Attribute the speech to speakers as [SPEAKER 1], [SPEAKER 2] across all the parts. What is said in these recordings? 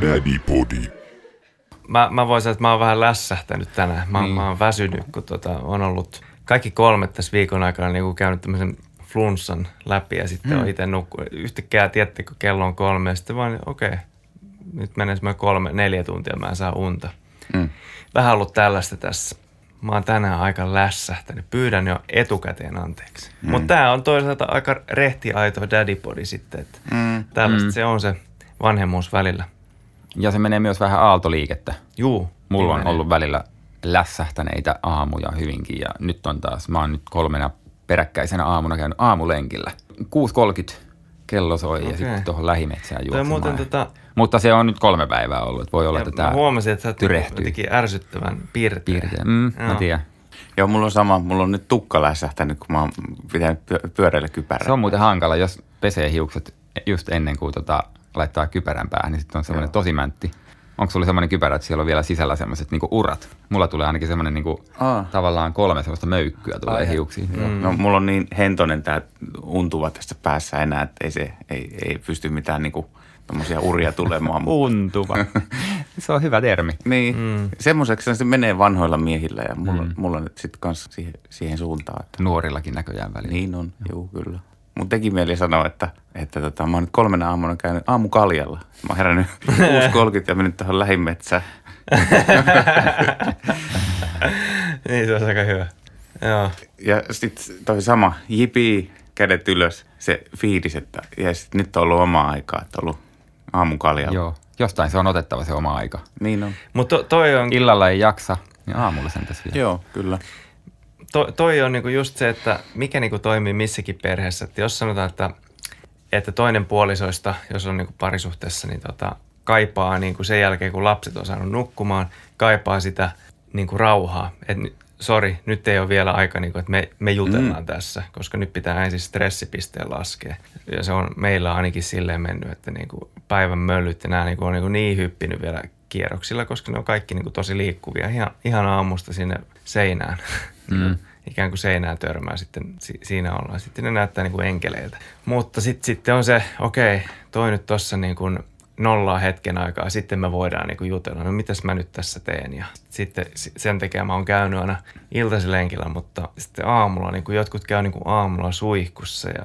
[SPEAKER 1] Daddy Body.
[SPEAKER 2] Mä, mä voisin, että mä oon vähän lässähtänyt tänään. Mä, niin. mä oon väsynyt, kun tota, on ollut kaikki kolme tässä viikon aikana niin käynyt tämmöisen flunssan läpi ja sitten mm. on itse nukkunut. Yhtäkkiä tietty, kun kello on kolme ja sitten vaan, okei, okay, nyt menee semmoinen kolme, neljä tuntia, mä en saa unta. Mm. Vähän ollut tällaista tässä. Mä oon tänään aika lässähtänyt. Pyydän jo etukäteen anteeksi. Mm. Mutta tää on toisaalta aika rehti aito daddypodi sitten. Että mm. Tällaista mm. se on se vanhemmuus välillä.
[SPEAKER 3] Ja se menee myös vähän aaltoliikettä.
[SPEAKER 2] Juu.
[SPEAKER 3] Mulla on menee. ollut välillä lässähtäneitä aamuja hyvinkin ja nyt on taas, mä oon nyt kolmena peräkkäisenä aamuna käynyt aamulenkillä. 6.30 kello soi okay. ja sitten tuohon lähimetsään juoksemaan. Tota... Mutta se on nyt kolme päivää ollut, että voi olla, että tämä
[SPEAKER 2] huomasin, että sä jotenkin ärsyttävän piirtein.
[SPEAKER 3] piirtein. Mm, mä tiedän.
[SPEAKER 4] Joo, mulla on sama. Mulla on nyt tukka lässähtänyt, kun mä oon pitänyt pyöräillä kypärää.
[SPEAKER 3] Se on muuten hankala, jos pesee hiukset just ennen kuin tota, laittaa kypärän päähän, niin sitten on semmoinen tosi mäntti. Onko sulla semmoinen kypärä, että siellä on vielä sisällä semmoiset niinku urat? Mulla tulee ainakin semmoinen niinku, tavallaan kolme semmoista möykkyä tulee Ai, hiuksiin.
[SPEAKER 4] Mm. No, mulla on niin hentonen tämä untuva tässä päässä enää, että ei, se, ei, ei pysty mitään niinku, tommosia uria tulemaan.
[SPEAKER 3] untuva. se on hyvä termi.
[SPEAKER 4] Niin, mm. semmoiseksi se menee vanhoilla miehillä ja mulla, mm. mulla on nyt sitten kanssa siihen, siihen suuntaan. Että...
[SPEAKER 3] Nuorillakin näköjään välillä.
[SPEAKER 4] Niin on, joo kyllä. Mun teki mieli sanoa, että, että tota, mä oon nyt kolmena aamuna käynyt aamukaljalla. Mä oon herännyt 6.30 ja mennyt tuohon lähimetsään.
[SPEAKER 2] niin, se on aika hyvä. Joo.
[SPEAKER 4] Ja sitten toi sama, jipi, kädet ylös, se fiilis, että ja sit nyt on ollut oma aikaa, että on ollut aamukaljalla.
[SPEAKER 3] Joo, jostain se on otettava se oma aika.
[SPEAKER 4] Niin on.
[SPEAKER 2] Mutta toi on...
[SPEAKER 3] Illalla ei jaksa, niin aamulla sen tässä vielä.
[SPEAKER 4] Joo, kyllä
[SPEAKER 2] to, toi on niinku just se, että mikä niinku toimii missäkin perheessä. Että jos sanotaan, että, että toinen puolisoista, jos on niinku parisuhteessa, niin tota, kaipaa niinku sen jälkeen, kun lapset on saanut nukkumaan, kaipaa sitä niinku rauhaa. Että sori, nyt ei ole vielä aika, niin kuin, että me, me jutellaan mm. tässä, koska nyt pitää ensin stressipisteen laskea. Ja se on meillä ainakin silleen mennyt, että niin kuin päivän möllyt ja nämä niin, kuin on niin, kuin niin hyppinyt vielä kierroksilla, koska ne on kaikki niin kuin tosi liikkuvia ihan, ihan aamusta sinne seinään. Mm. ikään kuin seinään törmää sitten si- siinä ollaan. Sitten ne näyttää niin kuin enkeleiltä. Mutta sitten sit on se, okei, toi nyt tossa niin kuin nollaa hetken aikaa, sitten me voidaan niin kuin jutella, no mitäs mä nyt tässä teen. Ja sitten sen takia mä oon käynyt aina iltaislenkillä, mutta sitten aamulla, niin kuin jotkut käy niin kuin aamulla suihkussa ja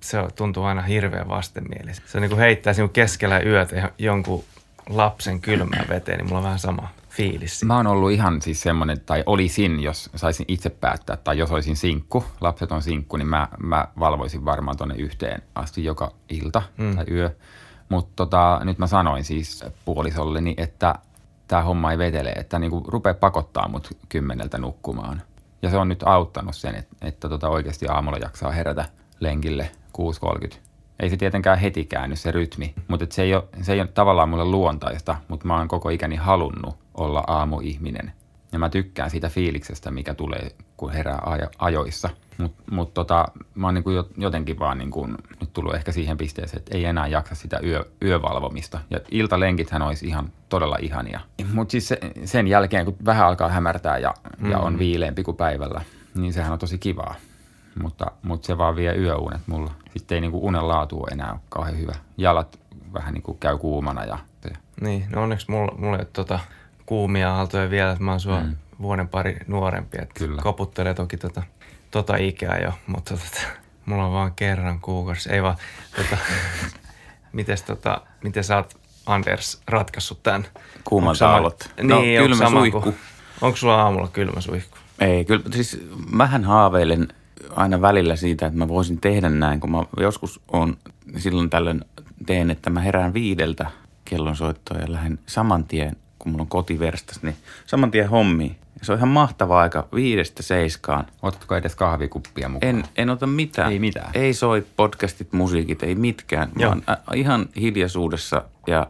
[SPEAKER 2] se tuntuu aina hirveän vastenmielistä. Se on niin kuin heittää niin keskellä yötä jonkun lapsen kylmää veteen, niin mulla on vähän sama fiilis.
[SPEAKER 3] Mä oon ollut ihan siis semmoinen, tai olisin, jos saisin itse päättää, tai jos olisin sinkku, lapset on sinkku, niin mä, mä valvoisin varmaan tuonne yhteen asti joka ilta mm. tai yö. Mutta tota, nyt mä sanoin siis puolisolleni, että tämä homma ei vetele, että niinku rupee pakottaa mut kymmeneltä nukkumaan. Ja se on nyt auttanut sen, että, että tota oikeasti aamulla jaksaa herätä lenkille 6.30 ei se tietenkään heti käänny se rytmi, mutta se ei, ole, se ei ole tavallaan mulle luontaista, mutta mä oon koko ikäni halunnut olla aamuihminen. Ja mä tykkään siitä fiiliksestä, mikä tulee, kun herää ajo, ajoissa. Mutta mut tota, mä oon niinku jotenkin vaan niinku, nyt tullut ehkä siihen pisteeseen, että ei enää jaksa sitä yö, yövalvomista. Ja iltalenkithän olisi ihan todella ihania. Mutta siis se, sen jälkeen, kun vähän alkaa hämärtää ja, mm. ja on viileempi kuin päivällä, niin sehän on tosi kivaa mutta, mutta se vaan vie yöunet mulla. Sitten ei niinku unen laatu ole enää kauhean hyvä. Jalat vähän niinku käy kuumana ja.
[SPEAKER 2] Niin, no onneksi mulla, mulla ei ole tota kuumia aaltoja vielä, että mä oon sua mm. vuoden pari nuorempi. Että Kyllä. Koputtelee toki tota, tota ikää jo, mutta tota, mulla on vaan kerran kuukausi. Ei vaan, tota, mites, tota, miten sä oot Anders ratkaissut tämän?
[SPEAKER 4] Kuuman aallot.
[SPEAKER 2] No, niin, kylmä suihku. onko sulla aamulla kylmä suihku?
[SPEAKER 4] Ei, kyllä, siis mähän haaveilen aina välillä siitä, että mä voisin tehdä näin, kun mä joskus on silloin tällöin teen, että mä herään viideltä kellonsoittoa ja lähden saman tien, kun mulla on kotiverstas, niin saman tien hommiin. Se on ihan mahtava aika viidestä seiskaan.
[SPEAKER 3] Otatko edes kahvikuppia mukaan?
[SPEAKER 4] En, en ota mitään.
[SPEAKER 3] Ei mitään.
[SPEAKER 4] Ei soi podcastit, musiikit, ei mitkään. Mä oon ihan hiljaisuudessa ja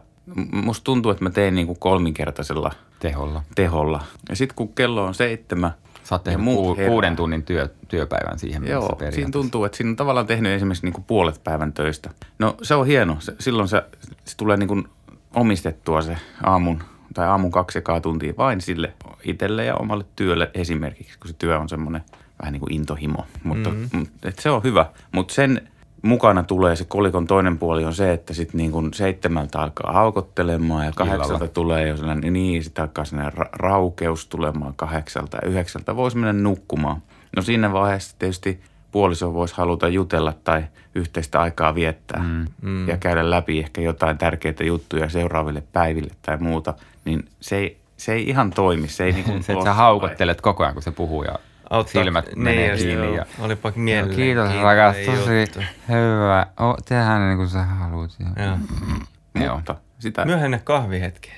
[SPEAKER 4] musta tuntuu, että mä teen niin kuin kolminkertaisella
[SPEAKER 3] teholla.
[SPEAKER 4] teholla. Ja sitten kun kello on seitsemän –
[SPEAKER 3] Sä oot tehnyt ku, kuuden tunnin työ, työpäivän siihen
[SPEAKER 4] Joo, siinä tuntuu, että siinä on tavallaan tehnyt esimerkiksi niin kuin puolet päivän töistä. No se on hieno. Se, silloin se, se tulee niin kuin omistettua se aamun tai aamun kaksi ja tuntia vain sille itselle ja omalle työlle esimerkiksi, kun se työ on semmoinen vähän niin kuin intohimo. Mutta mm-hmm. et se on hyvä. Mutta sen mukana tulee se kolikon toinen puoli on se, että sitten niin kuin seitsemältä alkaa haukottelemaan ja kahdeksalta
[SPEAKER 3] Illalla.
[SPEAKER 4] tulee jo sellainen, niin sitten alkaa sellainen ra- raukeus tulemaan kahdeksalta ja yhdeksältä voisi mennä nukkumaan. No siinä vaiheessa tietysti puoliso voisi haluta jutella tai yhteistä aikaa viettää mm, mm. ja käydä läpi ehkä jotain tärkeitä juttuja seuraaville päiville tai muuta, niin se ei, se ei ihan toimi. Se ei niin kuin
[SPEAKER 3] Se, että sä haukottelet koko ajan, kun se puhuu ja
[SPEAKER 2] Auttaa-
[SPEAKER 3] silmät
[SPEAKER 2] niin,
[SPEAKER 3] menee kiinni.
[SPEAKER 2] joo,
[SPEAKER 3] Ja...
[SPEAKER 2] Olipa mieleen.
[SPEAKER 3] Kiitos rakas, tosi hyvä. O, tehdään niin kuin sä haluat. Ja...
[SPEAKER 2] Joo.
[SPEAKER 3] Joo.
[SPEAKER 4] Mutta sitä,
[SPEAKER 2] Myöhenne kahvihetki.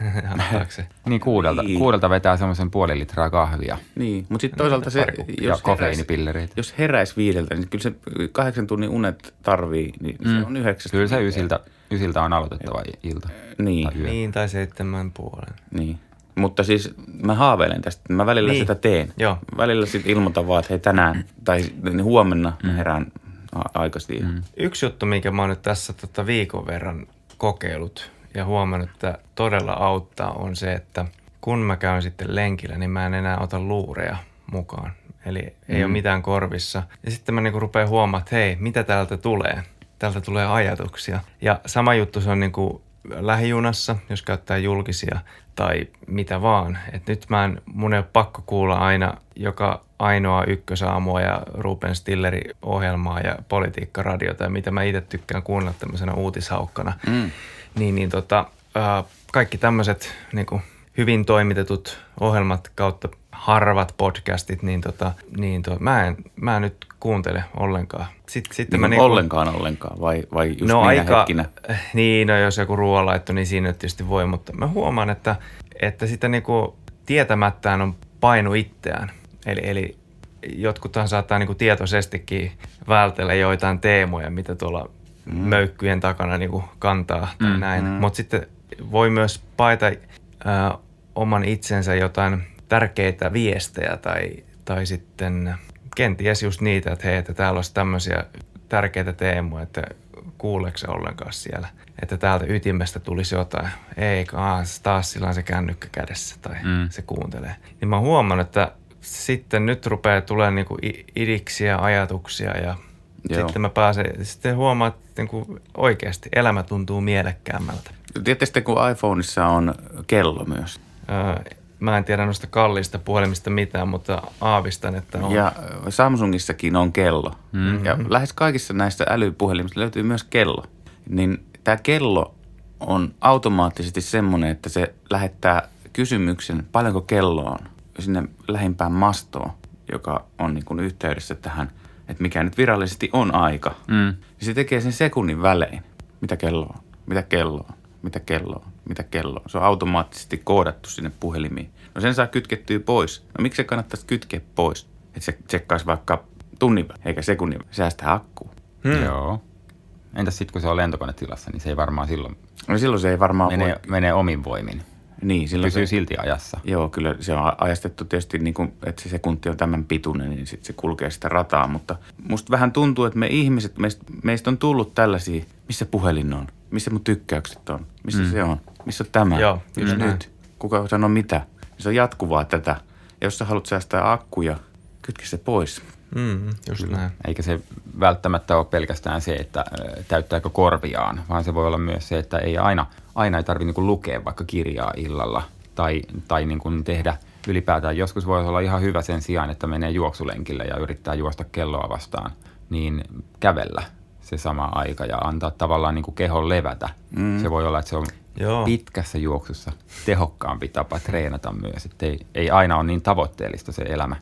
[SPEAKER 3] Niin kuudelta,
[SPEAKER 4] Niin.
[SPEAKER 3] kuudelta vetää semmoisen puoli litraa kahvia
[SPEAKER 4] Niin, mutta sitten toisaalta se, jos heräisi,
[SPEAKER 3] kofeiinipillereitä.
[SPEAKER 4] jos heräisi viideltä, niin kyllä se kahdeksan tunnin unet tarvii, niin mm. se on yhdeksästä.
[SPEAKER 3] Kyllä se ysiltä, ysiltä on aloitettava ilta.
[SPEAKER 4] Niin,
[SPEAKER 3] Tai yö.
[SPEAKER 2] Niin, tai seitsemän puolen.
[SPEAKER 4] niin. Mutta siis mä haaveilen tästä, mä välillä
[SPEAKER 2] Niin.
[SPEAKER 4] sitä teen.
[SPEAKER 2] Joo.
[SPEAKER 4] Välillä sitten ilmoitan vaan, että hei tänään tai niin huomenna mm. mä herään a- aikaisin. Mm.
[SPEAKER 2] Yksi juttu, minkä mä oon nyt tässä tota viikon verran kokeillut ja huomannut, että todella auttaa, on se, että kun mä käyn sitten lenkillä, niin mä en enää ota luureja mukaan. Eli ei ole mitään korvissa. Ja sitten mä niinku rupean huomaamaan, että hei, mitä täältä tulee? Täältä tulee ajatuksia. Ja sama juttu se on niinku lähijunassa, jos käyttää julkisia tai mitä vaan. Et nyt mä en, mun ei ole pakko kuulla aina joka ainoa ykkösaamua ja Ruben Stilleri ohjelmaa ja politiikkaradiota ja mitä mä itse tykkään kuunnella tämmöisenä uutishaukkana. Mm. Niin, niin tota, ää, kaikki tämmöiset niin hyvin toimitetut ohjelmat kautta harvat podcastit, niin, tota, niin to, mä, en, mä en nyt kuuntele ollenkaan. Sitten, sitten
[SPEAKER 4] Niin
[SPEAKER 2] mä
[SPEAKER 4] kuin
[SPEAKER 2] niinku-
[SPEAKER 4] ollenkaan ollenkaan vai, vai just
[SPEAKER 2] no aika,
[SPEAKER 4] hetkinä?
[SPEAKER 2] Niin, no jos joku ruoanlaitto, niin siinä nyt tietysti voi, mutta mä huomaan, että, että sitä niinku tietämättään on painu itseään. Eli, eli jotkuthan saattaa niinku tietoisestikin vältellä joitain teemoja, mitä tuolla mm. möykkyjen takana niinku kantaa tai mm, näin. Mm. Mutta sitten voi myös paita äh, oman itsensä jotain tärkeitä viestejä tai, tai sitten kenties just niitä, että hei, että täällä olisi tämmöisiä tärkeitä teemoja, että kuuleeko se ollenkaan siellä. Että täältä ytimestä tulisi jotain. Ei, aah, taas sillä on se kännykkä kädessä tai mm. se kuuntelee. Niin mä oon huomannut, että sitten nyt rupeaa tulemaan niinku idiksiä, ajatuksia ja
[SPEAKER 4] Joo.
[SPEAKER 2] sitten mä pääsen, sitten huomaan, että niinku oikeasti elämä tuntuu mielekkäämmältä.
[SPEAKER 4] Sitten, kun iPhoneissa on kello myös.
[SPEAKER 2] Öö, mä en tiedä noista kalliista puhelimista mitään, mutta aavistan, että on.
[SPEAKER 4] Ja Samsungissakin on kello. Mm-hmm. Ja lähes kaikissa näistä älypuhelimista löytyy myös kello. Niin tämä kello on automaattisesti semmoinen, että se lähettää kysymyksen, paljonko kello on, sinne lähimpään mastoon, joka on niin kuin yhteydessä tähän, että mikä nyt virallisesti on aika. Mm. Ja se tekee sen sekunnin välein, mitä kello on, mitä kello on, mitä kello on, mitä kello on. Se on automaattisesti koodattu sinne puhelimiin. No sen saa kytkettyä pois. No miksi se kannattaisi kytkeä pois? Että se tsekkaisi vaikka tunnin välein, eikä sekunnin välein. Säästää akkuu.
[SPEAKER 3] Hmm. Joo. Entäs sitten, kun se on lentokonetilassa, niin se ei varmaan silloin
[SPEAKER 4] No silloin se ei varmaan
[SPEAKER 3] menee,
[SPEAKER 4] voi...
[SPEAKER 3] menee omin voimin.
[SPEAKER 4] Niin, silloin
[SPEAKER 3] Pysyy
[SPEAKER 4] se...
[SPEAKER 3] silti ajassa.
[SPEAKER 4] Joo, kyllä se on ajastettu tietysti, niin kuin, että se sekunti on tämän pituinen, niin sitten se kulkee sitä rataa. Mutta musta vähän tuntuu, että me ihmiset, meistä, meistä on tullut tällaisia, missä puhelin on, missä mun tykkäykset on, missä mm. se on, missä on tämä,
[SPEAKER 2] Joo,
[SPEAKER 4] just
[SPEAKER 2] kyllä
[SPEAKER 4] nyt, kuka sanoo mitä. Se on jatkuvaa tätä. Ja jos sä haluat säästää akkuja, kytke se pois.
[SPEAKER 2] Mm, just näin.
[SPEAKER 3] Eikä se välttämättä ole pelkästään se, että täyttääkö korviaan, vaan se voi olla myös se, että ei aina, aina ei tarvitse niin lukea vaikka kirjaa illalla tai, tai niin kuin tehdä ylipäätään. Joskus voi olla ihan hyvä sen sijaan, että menee juoksulenkille ja yrittää juosta kelloa vastaan, niin kävellä se sama aika ja antaa tavallaan niin kuin kehon levätä. Mm. Se voi olla, että se on
[SPEAKER 2] Joo.
[SPEAKER 3] pitkässä juoksussa tehokkaampi tapa treenata myös, että ei, ei aina ole niin tavoitteellista se elämä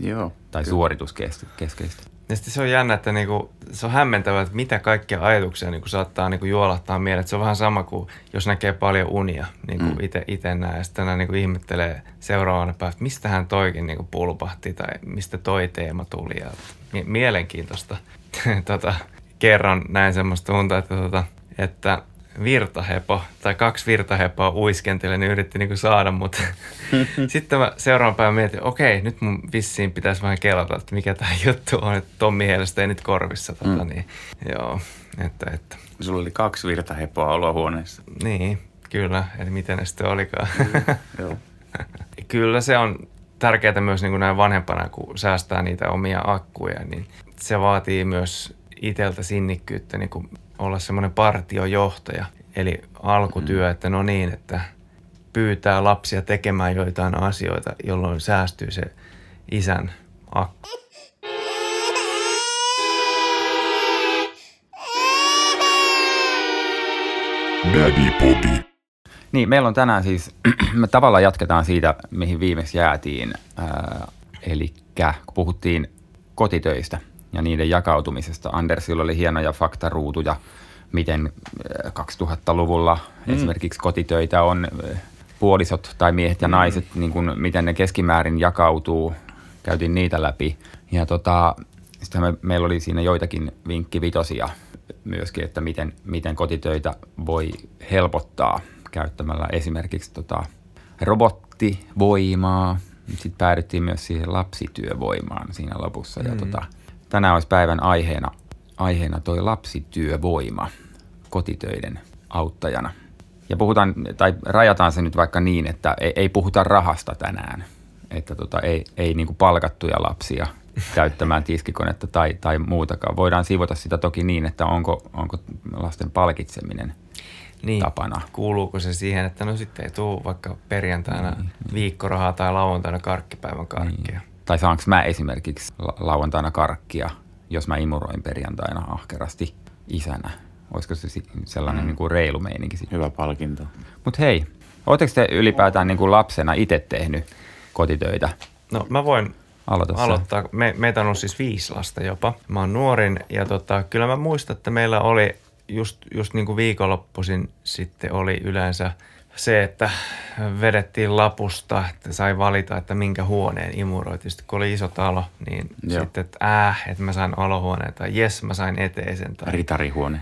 [SPEAKER 4] Joo.
[SPEAKER 3] tai suorituskeskeistä.
[SPEAKER 2] Ja sitten se on jännä, että niinku, se on hämmentävää, että mitä kaikkia ajatuksia niinku saattaa niinku juolahtaa mieleen. Se on vähän sama kuin jos näkee paljon unia, niin kuin mm. itse näe. Ja sitten niinku ihmettelee seuraavana päivänä, että mistähän toikin niinku pulpahti tai mistä toi teema tuli. Ja mie- mielenkiintoista. tota, kerran näin semmoista tuntua, että, tota, että virtahepo tai kaksi virtahepoa uiskenteli, niin yritti niinku saada, mutta sitten mä seuraavan päivän mietin, okei, nyt mun vissiin pitäisi vähän kelata, että mikä tämä juttu on, että Tommi Hielestä ei nyt korvissa. Tota,
[SPEAKER 4] Mm.
[SPEAKER 2] niin, joo, että, että,
[SPEAKER 4] Sulla oli kaksi virtahepoa olohuoneessa.
[SPEAKER 2] niin, kyllä, että miten ne sitten olikaan.
[SPEAKER 4] Joo.
[SPEAKER 2] kyllä se on tärkeää myös niin kuin näin vanhempana, kun säästää niitä omia akkuja, niin se vaatii myös iteltä sinnikkyyttä niin kuin olla semmoinen partiojohtaja. Eli alkutyö, että no niin, että pyytää lapsia tekemään joitain asioita, jolloin säästyy se isän akku.
[SPEAKER 1] Daddy Body.
[SPEAKER 3] Niin, meillä on tänään siis, me tavallaan jatketaan siitä, mihin viimeksi jäätiin. Ää, eli kun puhuttiin kotitöistä ja niiden jakautumisesta. Andersilla oli hienoja faktaruutuja, miten 2000-luvulla mm. esimerkiksi kotitöitä on puolisot tai miehet ja naiset, mm. niin kuin, miten ne keskimäärin jakautuu. Käytiin niitä läpi. Ja tota, sitten me, meillä oli siinä joitakin vinkkivitosia myöskin, että miten, miten kotitöitä voi helpottaa käyttämällä esimerkiksi tota robottivoimaa. Sitten päädyttiin myös siihen lapsityövoimaan siinä lopussa. Mm. Ja tota, tänään olisi päivän aiheena, aiheena toi lapsityövoima kotitöiden auttajana. Ja puhutaan, tai rajataan se nyt vaikka niin, että ei, ei puhuta rahasta tänään. Että tota, ei, ei niin kuin palkattuja lapsia käyttämään tiskikonetta tai, tai muutakaan. Voidaan siivota sitä toki niin, että onko, onko lasten palkitseminen niin. tapana.
[SPEAKER 2] Kuuluuko se siihen, että no sitten ei tule vaikka perjantaina niin, niin. viikkorahaa tai lauantaina karkkipäivän karkkia? Niin.
[SPEAKER 3] Tai saanko mä esimerkiksi lauantaina karkkia, jos mä imuroin perjantaina ahkerasti isänä? Olisiko se sellainen mm. niin kuin reilu meininki? Sitten?
[SPEAKER 4] Hyvä palkinto.
[SPEAKER 3] Mutta hei, oletteko te ylipäätään niin kuin lapsena itse tehnyt kotitöitä?
[SPEAKER 2] No mä voin Aloita aloittaa. Me, meitä on ollut siis viisi lasta jopa. Mä oon nuorin ja tota, kyllä mä muistan, että meillä oli just, just niin kuin viikonloppuisin sitten oli yleensä se, että vedettiin lapusta, että sai valita, että minkä huoneen imuroi. Sitten kun oli iso talo, niin Joo. sitten, että äh, että mä sain olohuoneen tai jes, mä sain eteisen. Tai
[SPEAKER 4] Ritarihuone.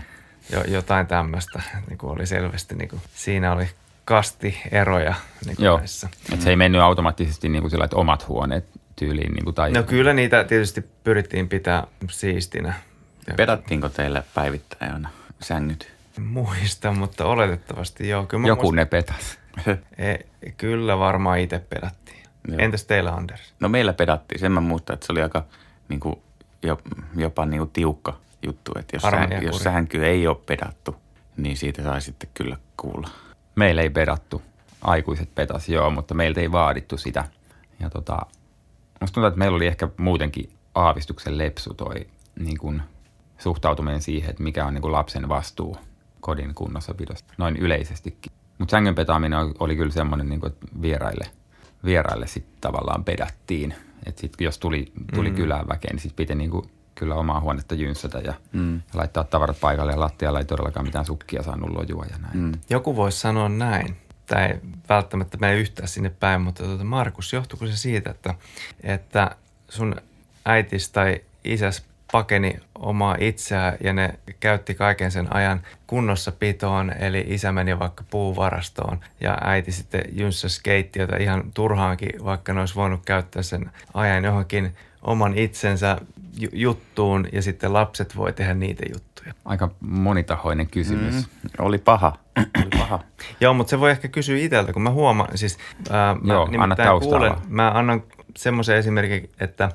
[SPEAKER 2] Jo, jotain tämmöistä. Niin kuin oli selvästi, niin kuin, siinä oli kasti eroja niin
[SPEAKER 3] Joo, että se ei mennyt automaattisesti niin kuin sillä, että omat huoneet tyyliin. Niin kuin, tai...
[SPEAKER 2] No kyllä niitä tietysti pyrittiin pitää siistinä.
[SPEAKER 4] Pedattiinko teille päivittäin sängyt?
[SPEAKER 2] Muista, mutta oletettavasti joo.
[SPEAKER 3] Kyllä Joku muista... ne petas.
[SPEAKER 2] e, kyllä varmaan itse pedattiin. Joo. Entäs teillä Anders?
[SPEAKER 4] No meillä pedattiin. Sen mä muistan, että se oli aika niin kuin, jopa niin kuin tiukka juttu. Että jos, sään, jos sänky ei ole pedattu, niin siitä sai sitten kyllä kuulla.
[SPEAKER 3] Meillä ei pedattu. Aikuiset petas, joo, mutta meiltä ei vaadittu sitä. Ja tota, musta tuntuu, että meillä oli ehkä muutenkin aavistuksen lepsu toi niin kuin suhtautuminen siihen, että mikä on niin kuin lapsen vastuu kodin kunnossapidosta, noin yleisestikin. Mutta sängyn petaaminen oli kyllä semmoinen, niin kuin, että vieraille, vieraille sitten tavallaan pedattiin. Että sitten jos tuli, tuli mm. kylään väkeä, niin sitten piti niin kuin kyllä omaa huonetta jynssätä ja, mm. ja laittaa tavarat paikalle ja lattialla ei todellakaan mitään sukkia saanut lojua ja näin. Mm.
[SPEAKER 2] Joku voisi sanoa näin, tämä ei välttämättä mene yhtään sinne päin, mutta tuota, Markus, johtuuko se siitä, että, että sun äitis tai isäs pakeni omaa itseään ja ne käytti kaiken sen ajan kunnossapitoon, eli isä meni vaikka puuvarastoon ja äiti sitten jynssäsi keittiötä ihan turhaankin, vaikka ne olisi voinut käyttää sen ajan johonkin oman itsensä juttuun ja sitten lapset voi tehdä niitä juttuja.
[SPEAKER 3] Aika monitahoinen kysymys. Mm,
[SPEAKER 4] oli paha. oli paha.
[SPEAKER 2] Joo, mutta se voi ehkä kysyä itseltä, kun mä huomaan, siis ää, mä
[SPEAKER 3] Joo, anna kuulen,
[SPEAKER 2] mä annan semmoisen esimerkin, että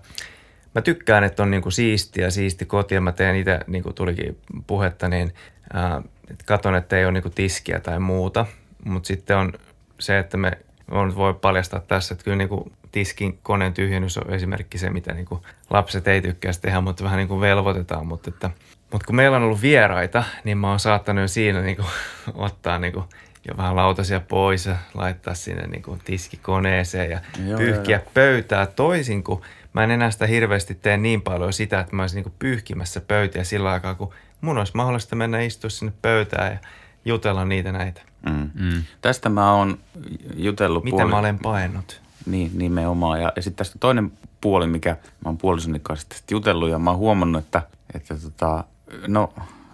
[SPEAKER 2] mä tykkään, että on niinku siistiä, siisti koti ja mä teen itse, niin kuin tulikin puhetta, niin ää, katon, että ei ole niinku tiskiä tai muuta, mutta sitten on se, että me on, voi paljastaa tässä, että kyllä niinku tiskin koneen tyhjennys on esimerkki se, mitä niin kuin lapset ei tykkää tehdä, mutta vähän niin kuin velvoitetaan. Mutta, että, mutta kun meillä on ollut vieraita, niin mä oon saattanut siinä niin kuin, ottaa niin kuin, jo vähän lautasia pois ja laittaa sinne niin kuin tiskikoneeseen ja joo, pyyhkiä joo. pöytää toisin kuin mä en enää sitä hirveästi tee niin paljon sitä, että mä olisin niin pyyhkimässä pöytiä sillä aikaa, kun mun olisi mahdollista mennä istua sinne pöytään ja jutella niitä näitä.
[SPEAKER 4] Mm. Mm. Tästä mä oon jutellut
[SPEAKER 2] Mitä puoli... mä olen painut?
[SPEAKER 4] Niin, nimenomaan. Ja, ja sitten tästä toinen puoli, mikä mä oon puolisoni kanssa tästä jutellut ja mä oon huomannut, että, että tota, no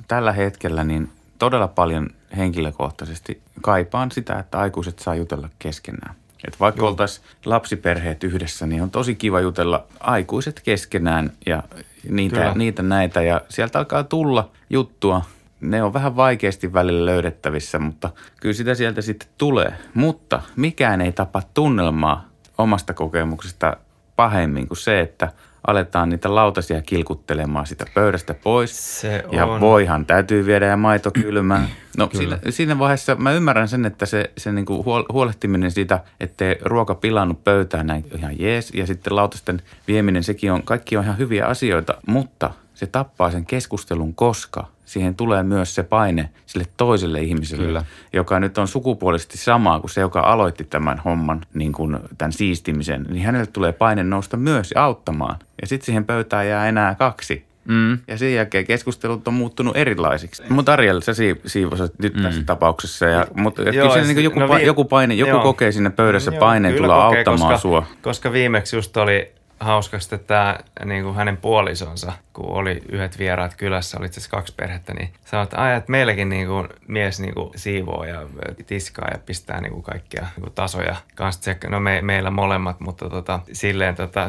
[SPEAKER 4] tällä hetkellä niin todella paljon henkilökohtaisesti kaipaan sitä, että aikuiset saa jutella keskenään. Että vaikka Joo. oltaisiin lapsiperheet yhdessä, niin on tosi kiva jutella aikuiset keskenään ja niitä, niitä näitä. Ja sieltä alkaa tulla juttua. Ne on vähän vaikeasti välillä löydettävissä, mutta kyllä sitä sieltä sitten tulee. Mutta mikään ei tapa tunnelmaa omasta kokemuksesta pahemmin kuin se, että aletaan niitä lautasia kilkuttelemaan sitä pöydästä pois.
[SPEAKER 2] Se
[SPEAKER 4] ja
[SPEAKER 2] on.
[SPEAKER 4] voihan täytyy viedä ja maito kylmään. No siinä, siinä vaiheessa mä ymmärrän sen, että se, se niinku huol- huolehtiminen siitä, ettei ruoka pilannut pöytää näin ihan jees. Ja sitten lautasten vieminen, sekin on, kaikki on ihan hyviä asioita, mutta se tappaa sen keskustelun, koska siihen tulee myös se paine sille toiselle ihmiselle,
[SPEAKER 3] Kyllä.
[SPEAKER 4] joka nyt on sukupuolisesti sama kuin se, joka aloitti tämän homman, niin kuin tämän siistimisen, niin hänelle tulee paine nousta myös auttamaan. Ja sitten siihen pöytään jää enää kaksi.
[SPEAKER 3] Mm.
[SPEAKER 4] Ja sen jälkeen keskustelut on muuttunut erilaisiksi. Mutta Ariel, sä sii- siivosit nyt mm. tässä tapauksessa. Ja, mutta
[SPEAKER 2] Joo,
[SPEAKER 4] kyllä niin joku,
[SPEAKER 2] no vi-
[SPEAKER 4] joku paine, joku
[SPEAKER 2] joo.
[SPEAKER 4] kokee sinne pöydässä
[SPEAKER 2] Joo,
[SPEAKER 4] paineen tulla
[SPEAKER 2] kokee,
[SPEAKER 4] auttamaan
[SPEAKER 2] koska,
[SPEAKER 4] sua.
[SPEAKER 2] Koska viimeksi just oli hauska sitten tämä niin kuin hänen puolisonsa, kun oli yhdet vieraat kylässä, oli itse asiassa kaksi perhettä, niin sanoi, että, ai, että meilläkin niin kuin, mies niin kuin, siivoo ja tiskaa ja pistää niin kuin, kaikkia niin kuin, tasoja kanssa. No me, meillä molemmat, mutta tota, silleen tota,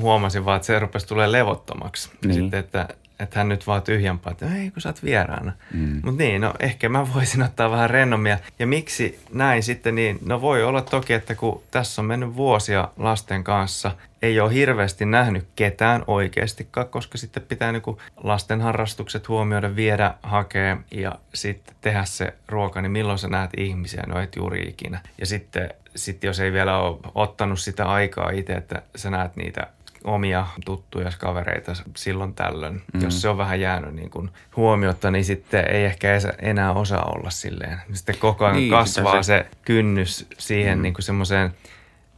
[SPEAKER 2] huomasin vaan, että se rupesi tulee levottomaksi.
[SPEAKER 4] Niin.
[SPEAKER 2] Sitten, että että hän nyt vaan tyhjempää, että ei kun sä oot vieraana. Mm. Mutta niin, no ehkä mä voisin ottaa vähän rennommia. Ja miksi näin sitten niin? No voi olla toki, että kun tässä on mennyt vuosia lasten kanssa, ei ole hirveästi nähnyt ketään oikeastikaan, koska sitten pitää niinku lasten harrastukset huomioida, viedä, hakea ja sitten tehdä se ruoka, niin milloin sä näet ihmisiä? No et juuri ikinä. Ja sitten, sitten jos ei vielä ole ottanut sitä aikaa itse, että sä näet niitä omia tuttuja kavereita silloin tällöin. Mm. Jos se on vähän jäänyt niin kuin huomiotta, niin sitten ei ehkä enää osaa olla silleen. Sitten koko ajan
[SPEAKER 4] Niin,
[SPEAKER 2] kasvaa se...
[SPEAKER 4] se-
[SPEAKER 2] kynnys siihen mm. niin kuin semmoiseen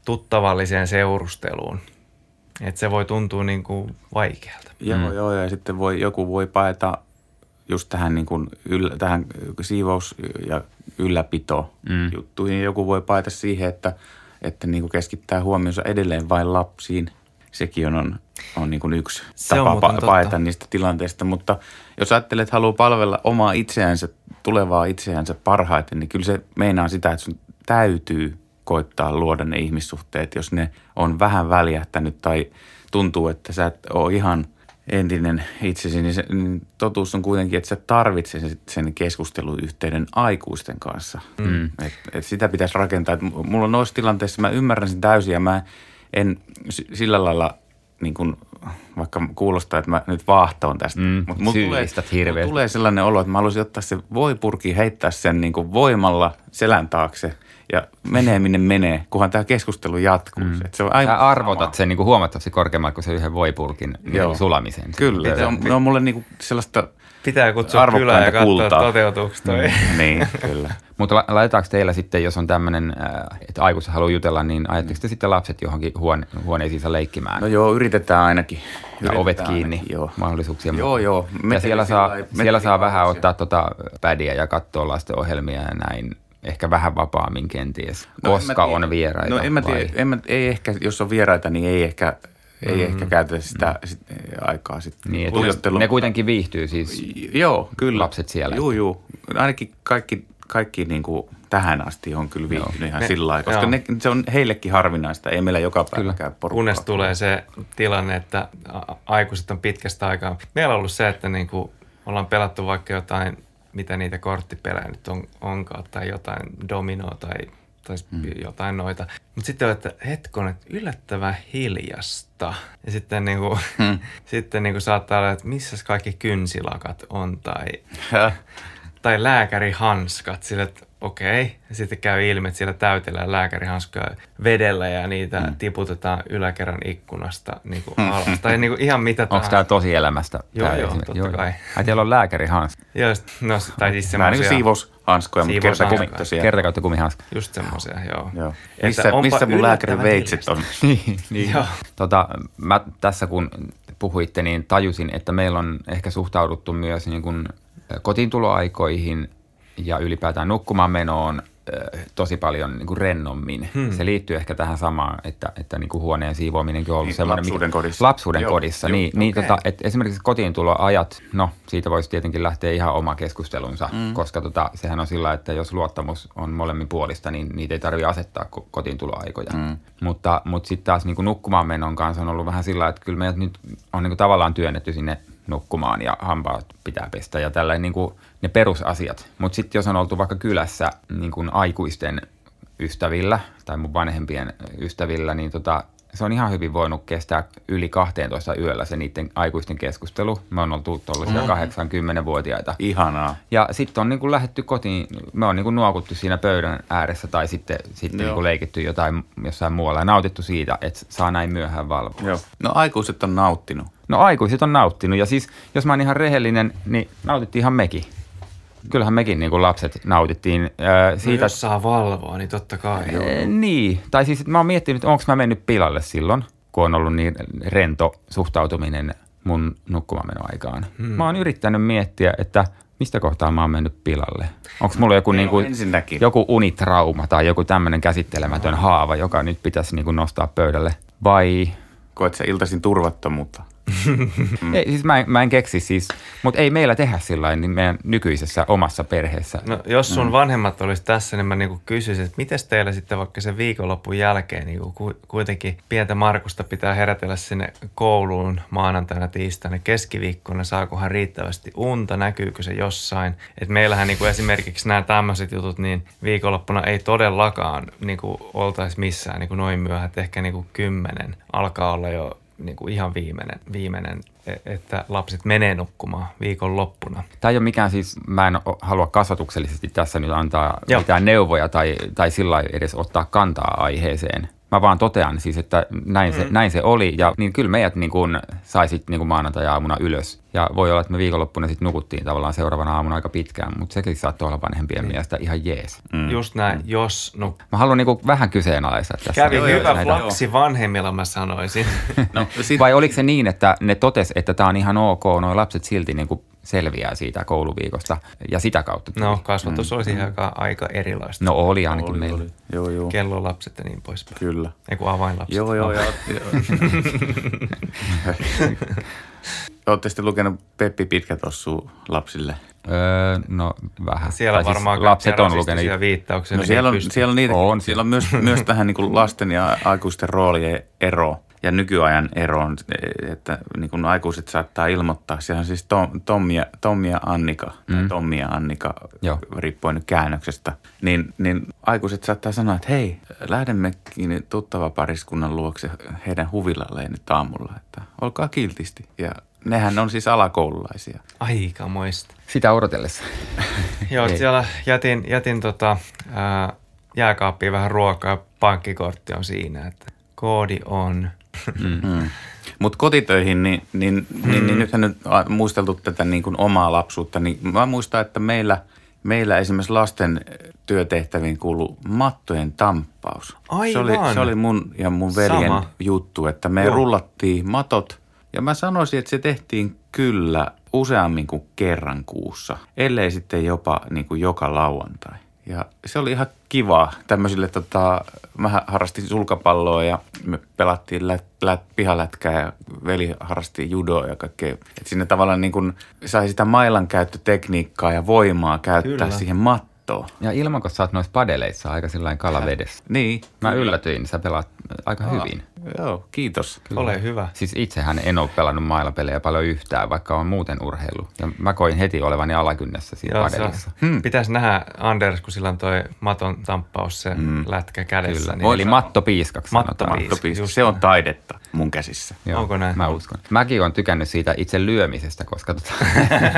[SPEAKER 2] tuttavalliseen seurusteluun. Että se voi tuntua niin kuin vaikealta.
[SPEAKER 4] Joo, mm. joo, ja sitten voi, joku voi paeta just tähän, niin kuin yllä, tähän siivous- ja ylläpito mm. juttuihin. Joku voi paeta siihen, että, että niin kuin keskittää huomionsa edelleen vain lapsiin. Sekin on, on, niin kuin yksi
[SPEAKER 2] Se
[SPEAKER 4] tapa pa- paeta niistä tilanteista. Mutta jos ajattelet, että haluaa palvella omaa itseänsä, tulevaa itseänsä parhaiten, niin kyllä se meinaa sitä, että sun täytyy koittaa luoda ne ihmissuhteet, jos ne on vähän väljähtänyt tai tuntuu, että sä et ole ihan entinen itsesi, niin, se, niin totuus on kuitenkin, että sä tarvitset sen, keskusteluyhteyden aikuisten kanssa. Mm. Et, et sitä pitäisi rakentaa. Et mulla on noissa tilanteissa, mä ymmärrän sen täysin ja mä en sillä lailla niin kuin, vaikka kuulostaa, että mä nyt vaahtoon tästä.
[SPEAKER 3] Mm,
[SPEAKER 4] mut mulla tulee, mulla tulee sellainen olo, että mä haluaisin ottaa se voipurki, heittää sen niin kuin voimalla selän taakse ja menee minne menee, kunhan tämä keskustelu jatkuu. Mm. Et se on aivan
[SPEAKER 3] Sä arvotat
[SPEAKER 4] sama.
[SPEAKER 3] sen niin kuin huomattavasti korkeammalle kuin se yhden voipulkin niin
[SPEAKER 4] Joo.
[SPEAKER 3] kuin sulamisen.
[SPEAKER 4] Kyllä, se on, ne on mulle niinku sellaista
[SPEAKER 2] Pitää kutsua kylään ja katsoa, toteutuuko toi. Mm.
[SPEAKER 4] niin, kyllä.
[SPEAKER 3] Mutta la- laitetaanko teillä sitten, jos on tämmöinen, että aikuiset haluaa jutella, niin ajatteko te sitten lapset johonkin huone- huoneisiinsa leikkimään?
[SPEAKER 4] No joo, yritetään ainakin.
[SPEAKER 3] ja
[SPEAKER 4] Yritetään
[SPEAKER 3] ovet kiinni
[SPEAKER 4] ainakin, Joo.
[SPEAKER 3] mahdollisuuksia.
[SPEAKER 4] Joo, joo.
[SPEAKER 3] ja
[SPEAKER 4] Meteli
[SPEAKER 3] siellä saa, siellä saa vähän ottaa tota pädiä ja katsoa lasten ohjelmia ja näin. Ehkä vähän vapaammin kenties,
[SPEAKER 4] No en
[SPEAKER 3] koska
[SPEAKER 4] mä tiedä.
[SPEAKER 3] on vieraita.
[SPEAKER 4] No en mä tiedä, en mä, ei ehkä, jos on vieraita, niin ei ehkä, ei mm. ehkä käytetä sitä sit, aikaa sitten.
[SPEAKER 3] Niin, ne kuitenkin viihtyy siis.
[SPEAKER 4] Joo, kyllä.
[SPEAKER 3] lapset siellä.
[SPEAKER 4] Joo, joo. Ainakin kaikki, kaikki niin kuin tähän asti on kyllä viihtynyt ihan
[SPEAKER 2] Ne-
[SPEAKER 4] sillä lailla, koska
[SPEAKER 2] joo.
[SPEAKER 4] ne, se on heillekin harvinaista. Ei meillä joka päivä käy porukkaa.
[SPEAKER 2] Kunnes tulee se tilanne, että aikuiset on pitkästä aikaa. Meillä on ollut se, että niin kuin ollaan pelattu vaikka jotain, mitä niitä korttipelejä nyt on, onkaan, tai jotain dominoa tai, tai hmm. jotain noita. Mutta sitten on, että hetkon, että yllättävän hiljasta. Ja sitten, niin kuin, hmm. sitten niin kuin saattaa olla, että missä kaikki kynsilakat on tai, tai lääkärihanskat. Sille, että okei. Ja sitten käy ilmi, että siellä täytellään lääkärihanskoja vedellä ja niitä mm. tiputetaan yläkerran ikkunasta niin kuin alas. tai niin kuin ihan mitä
[SPEAKER 3] Onko
[SPEAKER 2] tahansa.
[SPEAKER 3] tämä tosi elämästä?
[SPEAKER 2] Joo, joo,
[SPEAKER 3] esimerkki?
[SPEAKER 2] totta kai.
[SPEAKER 3] Ai teillä on lääkäri Hans.
[SPEAKER 2] Joo, no, tai siis
[SPEAKER 4] Vähän niin
[SPEAKER 2] semmoisia.
[SPEAKER 4] kuin siivoushanskoja, mutta kertakumittoisia.
[SPEAKER 3] Kerta kautta kumihanska.
[SPEAKER 2] Just semmoisia, joo.
[SPEAKER 4] Joo.
[SPEAKER 2] Että
[SPEAKER 4] Missä, missä mun lääkärin veitset on?
[SPEAKER 3] niin, niin.
[SPEAKER 2] Joo.
[SPEAKER 3] Tota, mä tässä kun puhuitte, niin tajusin, että meillä on ehkä suhtauduttu myös niin kuin kotiintuloaikoihin ja ylipäätään nukkumaan menoon tosi paljon niin kuin rennommin. Hmm. Se liittyy ehkä tähän samaan, että, että niin kuin huoneen siivoaminenkin on ollut
[SPEAKER 4] Niin,
[SPEAKER 3] semmoinen...
[SPEAKER 4] lapsuuden kodissa.
[SPEAKER 3] Lapsuuden
[SPEAKER 4] Joo,
[SPEAKER 3] kodissa,
[SPEAKER 4] joo,
[SPEAKER 3] niin, niin
[SPEAKER 2] okei.
[SPEAKER 3] tota, että esimerkiksi kotiintuloajat, no siitä voisi tietenkin lähteä ihan oma keskustelunsa, mm. koska tota, sehän on sillä, että jos luottamus on molemmin puolista, niin niitä ei tarvitse asettaa ko- kotiintuloaikoja. Mm. Mutta, mutta sitten taas niin kuin nukkumaan menon kanssa on ollut vähän sillä, että kyllä meidät nyt on niin kuin tavallaan työnnetty sinne nukkumaan ja hampaat pitää pestä ja tällainen niin kuin ne perusasiat. Mutta sitten jos on oltu vaikka kylässä niin kuin aikuisten ystävillä tai mun vanhempien ystävillä, niin tota, se on ihan hyvin voinut kestää yli 12 yöllä se niiden aikuisten keskustelu. Me on oltu tuollaisia mm. 80-vuotiaita.
[SPEAKER 4] Ihanaa.
[SPEAKER 3] Ja sitten on niin kuin lähetty kotiin, me on niin kuin nuokuttu siinä pöydän ääressä tai sitten, sitten
[SPEAKER 4] Joo.
[SPEAKER 3] niin kuin leikitty jotain jossain muualla ja nautittu siitä, että saa näin myöhään valvoa.
[SPEAKER 4] Joo. No aikuiset on nauttinut.
[SPEAKER 3] No aikuiset on nauttinut ja siis jos mä oon ihan rehellinen, niin nautittiin ihan mekin. Kyllähän mekin niin kuin lapset nautittiin ää,
[SPEAKER 2] Siitä,
[SPEAKER 3] siitä.
[SPEAKER 2] no, jos saa valvoa, niin totta kai.
[SPEAKER 3] Ee, niin, tai siis mä oon miettinyt, onko mä mennyt pilalle silloin, kun on ollut niin rento suhtautuminen mun nukkumamenoaikaan. Hmm. Mä oon yrittänyt miettiä, että mistä kohtaa mä oon mennyt pilalle. Onko mulla joku, niin kuin, joku unitrauma tai joku tämmöinen käsittelemätön haava, joka nyt pitäisi niin kuin nostaa pöydälle? Vai
[SPEAKER 4] Koet sä iltaisin turvattomuutta?
[SPEAKER 3] Mm. Ei, siis mä, en, mä en keksi siis, mutta ei meillä tehdä sillä niin meidän nykyisessä omassa perheessä.
[SPEAKER 2] No, jos sun mm. vanhemmat olisi tässä, niin mä niinku kysyisin, että miten teillä sitten vaikka sen viikonlopun jälkeen niinku ku, kuitenkin pientä Markusta pitää herätellä sinne kouluun maanantaina, tiistaina, keskiviikkona, saakohan riittävästi unta, näkyykö se jossain. Et meillähän niinku esimerkiksi nämä tämmöiset jutut, niin viikonloppuna ei todellakaan niinku oltaisi missään niinku noin myöhään, että ehkä niinku kymmenen alkaa olla jo niin kuin ihan viimeinen, viimeinen, e- että lapset menee nukkumaan viikonloppuna.
[SPEAKER 3] Tämä ei ole mikään siis, mä en halua kasvatuksellisesti tässä nyt antaa
[SPEAKER 2] Joo.
[SPEAKER 3] Mitään neuvoja tai, tai sillä edes ottaa kantaa aiheeseen. Mä vaan totean siis, että näin, se, näin se oli ja niin kyllä meidät niin kuin saisit niin kuin maanantai-aamuna ylös. Ja voi olla, että me viikonloppuna sitten nukuttiin tavallaan seuraavana aamuna aika pitkään, mutta sekin saattoi olla vanhempien mielestä ihan jees.
[SPEAKER 2] Mm. Just näin, mm. jos no,
[SPEAKER 3] Mä haluan niin kuin vähän kyseenalaistaa tässä.
[SPEAKER 2] kävi
[SPEAKER 4] joo,
[SPEAKER 2] hyvä
[SPEAKER 4] näitä-
[SPEAKER 2] flaksi vanhemmilla, mä sanoisin.
[SPEAKER 4] No, sit,
[SPEAKER 3] Vai oliko se niin, että ne totes, että tämä on ihan ok, nuo lapset silti niin kuin selviää siitä kouluviikosta ja sitä kautta tuli?
[SPEAKER 2] No, kasvatus olisi aika, aika erilaista.
[SPEAKER 3] no oli ainakin
[SPEAKER 4] oli,
[SPEAKER 3] meillä.
[SPEAKER 4] oli. Joo, joo.
[SPEAKER 2] Kellolapset ja niin poispäin.
[SPEAKER 4] Kyllä.
[SPEAKER 2] Ei kun avainlapset.
[SPEAKER 4] Joo, joo, joo. Olette sitten lukenut Peppi Pitkätossu lapsille?
[SPEAKER 3] Öö, no vähän.
[SPEAKER 2] Siellä
[SPEAKER 3] Tai siis
[SPEAKER 2] varmaan
[SPEAKER 3] lapset on lukenut.
[SPEAKER 2] viittauksia.
[SPEAKER 4] No
[SPEAKER 2] niin
[SPEAKER 4] siellä on, siellä on, niitä,
[SPEAKER 3] On siellä.
[SPEAKER 4] siellä on myös, myös tähän niin kuin lasten ja aikuisten roolien ero ja nykyajan ero on, että niin kuin aikuiset saattaa ilmoittaa. Siellä on siis Tom, Tommi, ja, Tommi ja Annika, mm. tai Tommi ja Annika,
[SPEAKER 3] Joo.
[SPEAKER 4] riippuen nyt käännöksestä. Niin, niin aikuiset saattaa sanoa, että hei, lähdemmekin tuttava pariskunnan luokse heidän huvilalleen nyt aamulla, että olkaa kiltisti. Ja nehän on siis alakoululaisia.
[SPEAKER 2] Aikamoista.
[SPEAKER 3] Sitä odotellessa.
[SPEAKER 2] Joo,
[SPEAKER 3] Ei.
[SPEAKER 2] siellä jätin, jätin tota, ää, jääkaappiin vähän ruokaa, pankkikortti on siinä, että koodi on.
[SPEAKER 4] Mm. Mutta kotitöihin, niin, niin, niin, niin nythän nyt on muisteltu tätä niin kuin omaa lapsuutta, niin mä muistan, että meillä, meillä esimerkiksi lasten työtehtäviin kuului mattojen tamppaus. Se oli,
[SPEAKER 2] Aivan.
[SPEAKER 4] se oli mun ja mun veljen
[SPEAKER 2] Sama.
[SPEAKER 4] juttu, että me
[SPEAKER 2] Joo.
[SPEAKER 4] rullattiin matot ja mä sanoisin, että se tehtiin kyllä useammin kuin kerran kuussa, ellei sitten jopa niin kuin joka lauantai. Ja se oli ihan kiva tämmöisille, tota, mä harrastin sulkapalloa ja me pelattiin lät, lät, pihalätkää ja veli harrasti judoa ja kaikkea. Et sinne tavallaan niin kuin sai sitä mailan käyttötekniikkaa ja voimaa käyttää
[SPEAKER 2] Kyllä.
[SPEAKER 4] siihen mattoon.
[SPEAKER 3] Ja ilman, kun sä oot noissa padeleissa aika sillä kalavedessä.
[SPEAKER 4] Niin.
[SPEAKER 3] Mä yllätyin, sä pelaat aika
[SPEAKER 4] Aa,
[SPEAKER 3] hyvin.
[SPEAKER 4] Joo, kiitos.
[SPEAKER 2] Ole hyvä.
[SPEAKER 3] Siis itsehän en ole pelannut mailapelejä paljon yhtään, vaikka on muuten urheilu. Ja mä koin heti olevani alakynnessä siinä
[SPEAKER 2] Joo, se
[SPEAKER 3] padelissa.
[SPEAKER 2] hmm. Pitäisi nähdä Anders, kun sillä on toi maton tamppaus se hmm. lätkä kädessä.
[SPEAKER 3] Kyllä. Eli matto piiskaksi
[SPEAKER 2] Matto
[SPEAKER 3] sanotaan.
[SPEAKER 2] piis-
[SPEAKER 4] Mattopiiska.
[SPEAKER 2] just
[SPEAKER 4] Se on taidetta mun käsissä.
[SPEAKER 3] Joo,
[SPEAKER 2] Onko näin?
[SPEAKER 3] Mä uskon. Mäkin on tykännyt siitä itse lyömisestä, koska tota,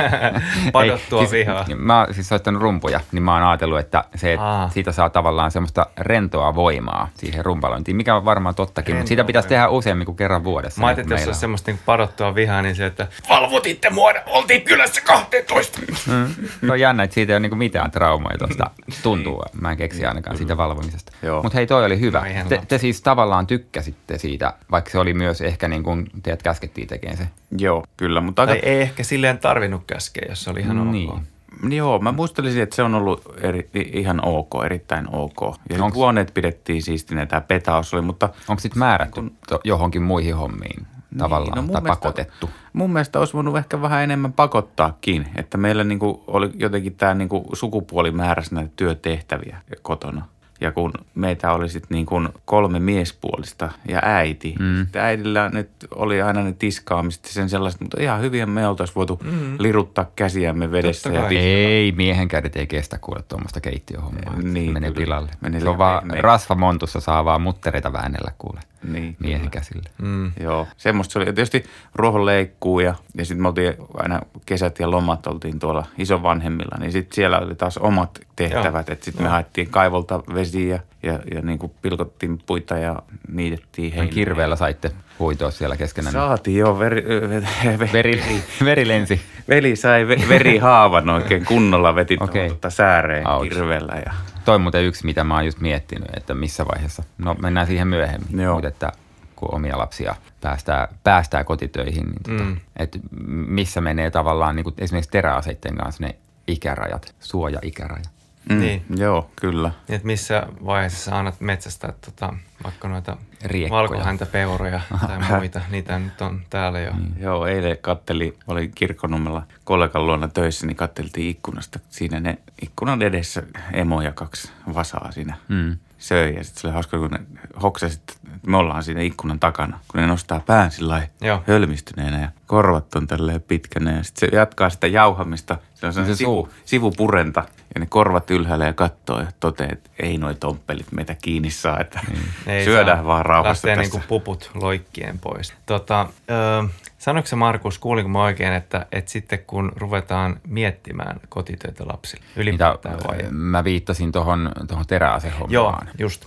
[SPEAKER 2] Padottua
[SPEAKER 3] siis,
[SPEAKER 2] vihaa.
[SPEAKER 3] Mä oon siis soittanut rumpuja, niin mä oon ajatellut, että se,
[SPEAKER 2] Aa.
[SPEAKER 3] siitä saa tavallaan semmoista rentoa voimaa siihen rumpalointiin, mikä on varmaan tottakin, mutta sitä pitäisi tehdä useammin kuin kerran vuodessa.
[SPEAKER 2] Mä
[SPEAKER 3] niin
[SPEAKER 2] ajattelin, että jos
[SPEAKER 3] on.
[SPEAKER 2] semmoista niin padottua vihaa, niin se, että valvotitte mua, oltiin kylässä 12.
[SPEAKER 3] Se on jännä, että siitä ei ole niinku mitään traumaa tuosta tuntuu. Mä en keksi ainakaan siitä valvomisesta. Mutta hei, toi oli hyvä.
[SPEAKER 2] Aivan
[SPEAKER 3] Te, te siis tavallaan tykkäsitte siitä, vaikka se oli myös ehkä niin kuin teidät käskettiin tekemään se.
[SPEAKER 4] Joo, kyllä. Mutta aika,
[SPEAKER 2] Tai ei ehkä silleen tarvinnut käskeä, jos se oli ihan
[SPEAKER 3] Niin.
[SPEAKER 2] ok.
[SPEAKER 4] Joo, mä muistelisin, että se on ollut eri, ihan ok, erittäin ok. Ja
[SPEAKER 3] Onks-
[SPEAKER 4] huoneet pidettiin siistinä tämä petaus oli, mutta
[SPEAKER 3] Onko sitten määrätty to, johonkin muihin hommiin tavallaan,
[SPEAKER 4] Niin, no mun
[SPEAKER 3] tai
[SPEAKER 4] mielestä-
[SPEAKER 3] pakotettu?
[SPEAKER 4] mun mielestä olisi voinut ehkä vähän enemmän pakottaakin, että meillä niinku oli jotenkin tämä niinku sukupuoli määräsi näitä työtehtäviä kotona. Ja kun meitä oli sitten niin kuin kolme miespuolista ja äiti. Mm. Sitten äidillä nyt oli aina ne tiskaamiset sen sellaiset, mutta ihan hyvin me oltaisiin voitu mm. liruttaa käsiämme vedessä. Ja
[SPEAKER 3] Ei, miehen kädet ei kestä kuule tuommoista keittiöhommaa.
[SPEAKER 4] Niin,
[SPEAKER 3] Niin, menee pilalle.
[SPEAKER 4] Menee
[SPEAKER 3] se on vaan rasvamontussa saa vaan muttereita väännellä kuule.
[SPEAKER 4] Niin,
[SPEAKER 3] miehen
[SPEAKER 4] kyllä.
[SPEAKER 3] käsille.
[SPEAKER 2] Mm.
[SPEAKER 4] Joo, semmoista se oli. Ja tietysti ruohonleikkuu ja, ja sitten me oltiin aina kesät ja lomat oltiin tuolla isovanhemmilla, niin sitten siellä oli taas omat tehtävät. Että sitten me haettiin kaivolta vesiä ja, ja niin kuin pilkottiin puita ja niitettiin heinää.
[SPEAKER 3] kirveellä saitte huitoa siellä keskenään.
[SPEAKER 4] Saatiin joo, veri, veri,
[SPEAKER 3] Veri, veri lensi.
[SPEAKER 4] veli sai ve- verihaavan oikein kunnolla, veti okay. sääreen
[SPEAKER 3] Ouch.
[SPEAKER 4] kirveellä. Ja,
[SPEAKER 3] Toi on muuten yksi, mitä mä oon just miettinyt, että missä vaiheessa. No mennään siihen myöhemmin,
[SPEAKER 4] Joo.
[SPEAKER 3] mutta että kun omia lapsia päästää, päästää kotitöihin, niin tota,
[SPEAKER 2] Mm.
[SPEAKER 3] että missä menee tavallaan niin kuin esimerkiksi teräaseiden kanssa ne ikärajat, suoja-ikäraja.
[SPEAKER 4] Mm,
[SPEAKER 2] Niin.
[SPEAKER 4] Joo, kyllä.
[SPEAKER 2] Niin, että missä vaiheessa sä annat metsästää tota, vaikka noita
[SPEAKER 3] Riekkoja.
[SPEAKER 2] valkohäntäpeuroja tai muita, niitä nyt on täällä jo.
[SPEAKER 3] Niin.
[SPEAKER 4] Joo, eilen katteli, olin kirkkonummella kollegan luona töissä, niin katteltiin ikkunasta. Siinä ne ikkunan edessä emo ja kaksi vasaa siinä
[SPEAKER 3] Mm.
[SPEAKER 4] söi. Ja sitten se oli hauska, kun ne hoksasi, että me ollaan siinä ikkunan takana, kun ne nostaa pään sillä hölmistyneenä ja korvat on tälleen pitkänä. Ja sitten se jatkaa sitä jauhamista. Se on
[SPEAKER 3] Se
[SPEAKER 4] se
[SPEAKER 3] suu.
[SPEAKER 4] sivu, sivupurenta ja ne korvat ylhäällä ja katsoo ja toteaa, että ei noi tomppelit meitä kiinni saa, että
[SPEAKER 2] Ei
[SPEAKER 4] syödään
[SPEAKER 2] saa
[SPEAKER 4] vaan rauhassa
[SPEAKER 2] Lähtee
[SPEAKER 4] tässä.
[SPEAKER 2] niinku puput loikkien pois. Tota, ö, sanoiko se Markus, kuulinko mä oikein, että, että sitten kun ruvetaan miettimään kotitöitä lapsille,
[SPEAKER 3] Mitä,
[SPEAKER 2] ylipäätään vai?
[SPEAKER 3] mä viittasin tuohon tohon teräasehommaan.
[SPEAKER 2] Joo, just.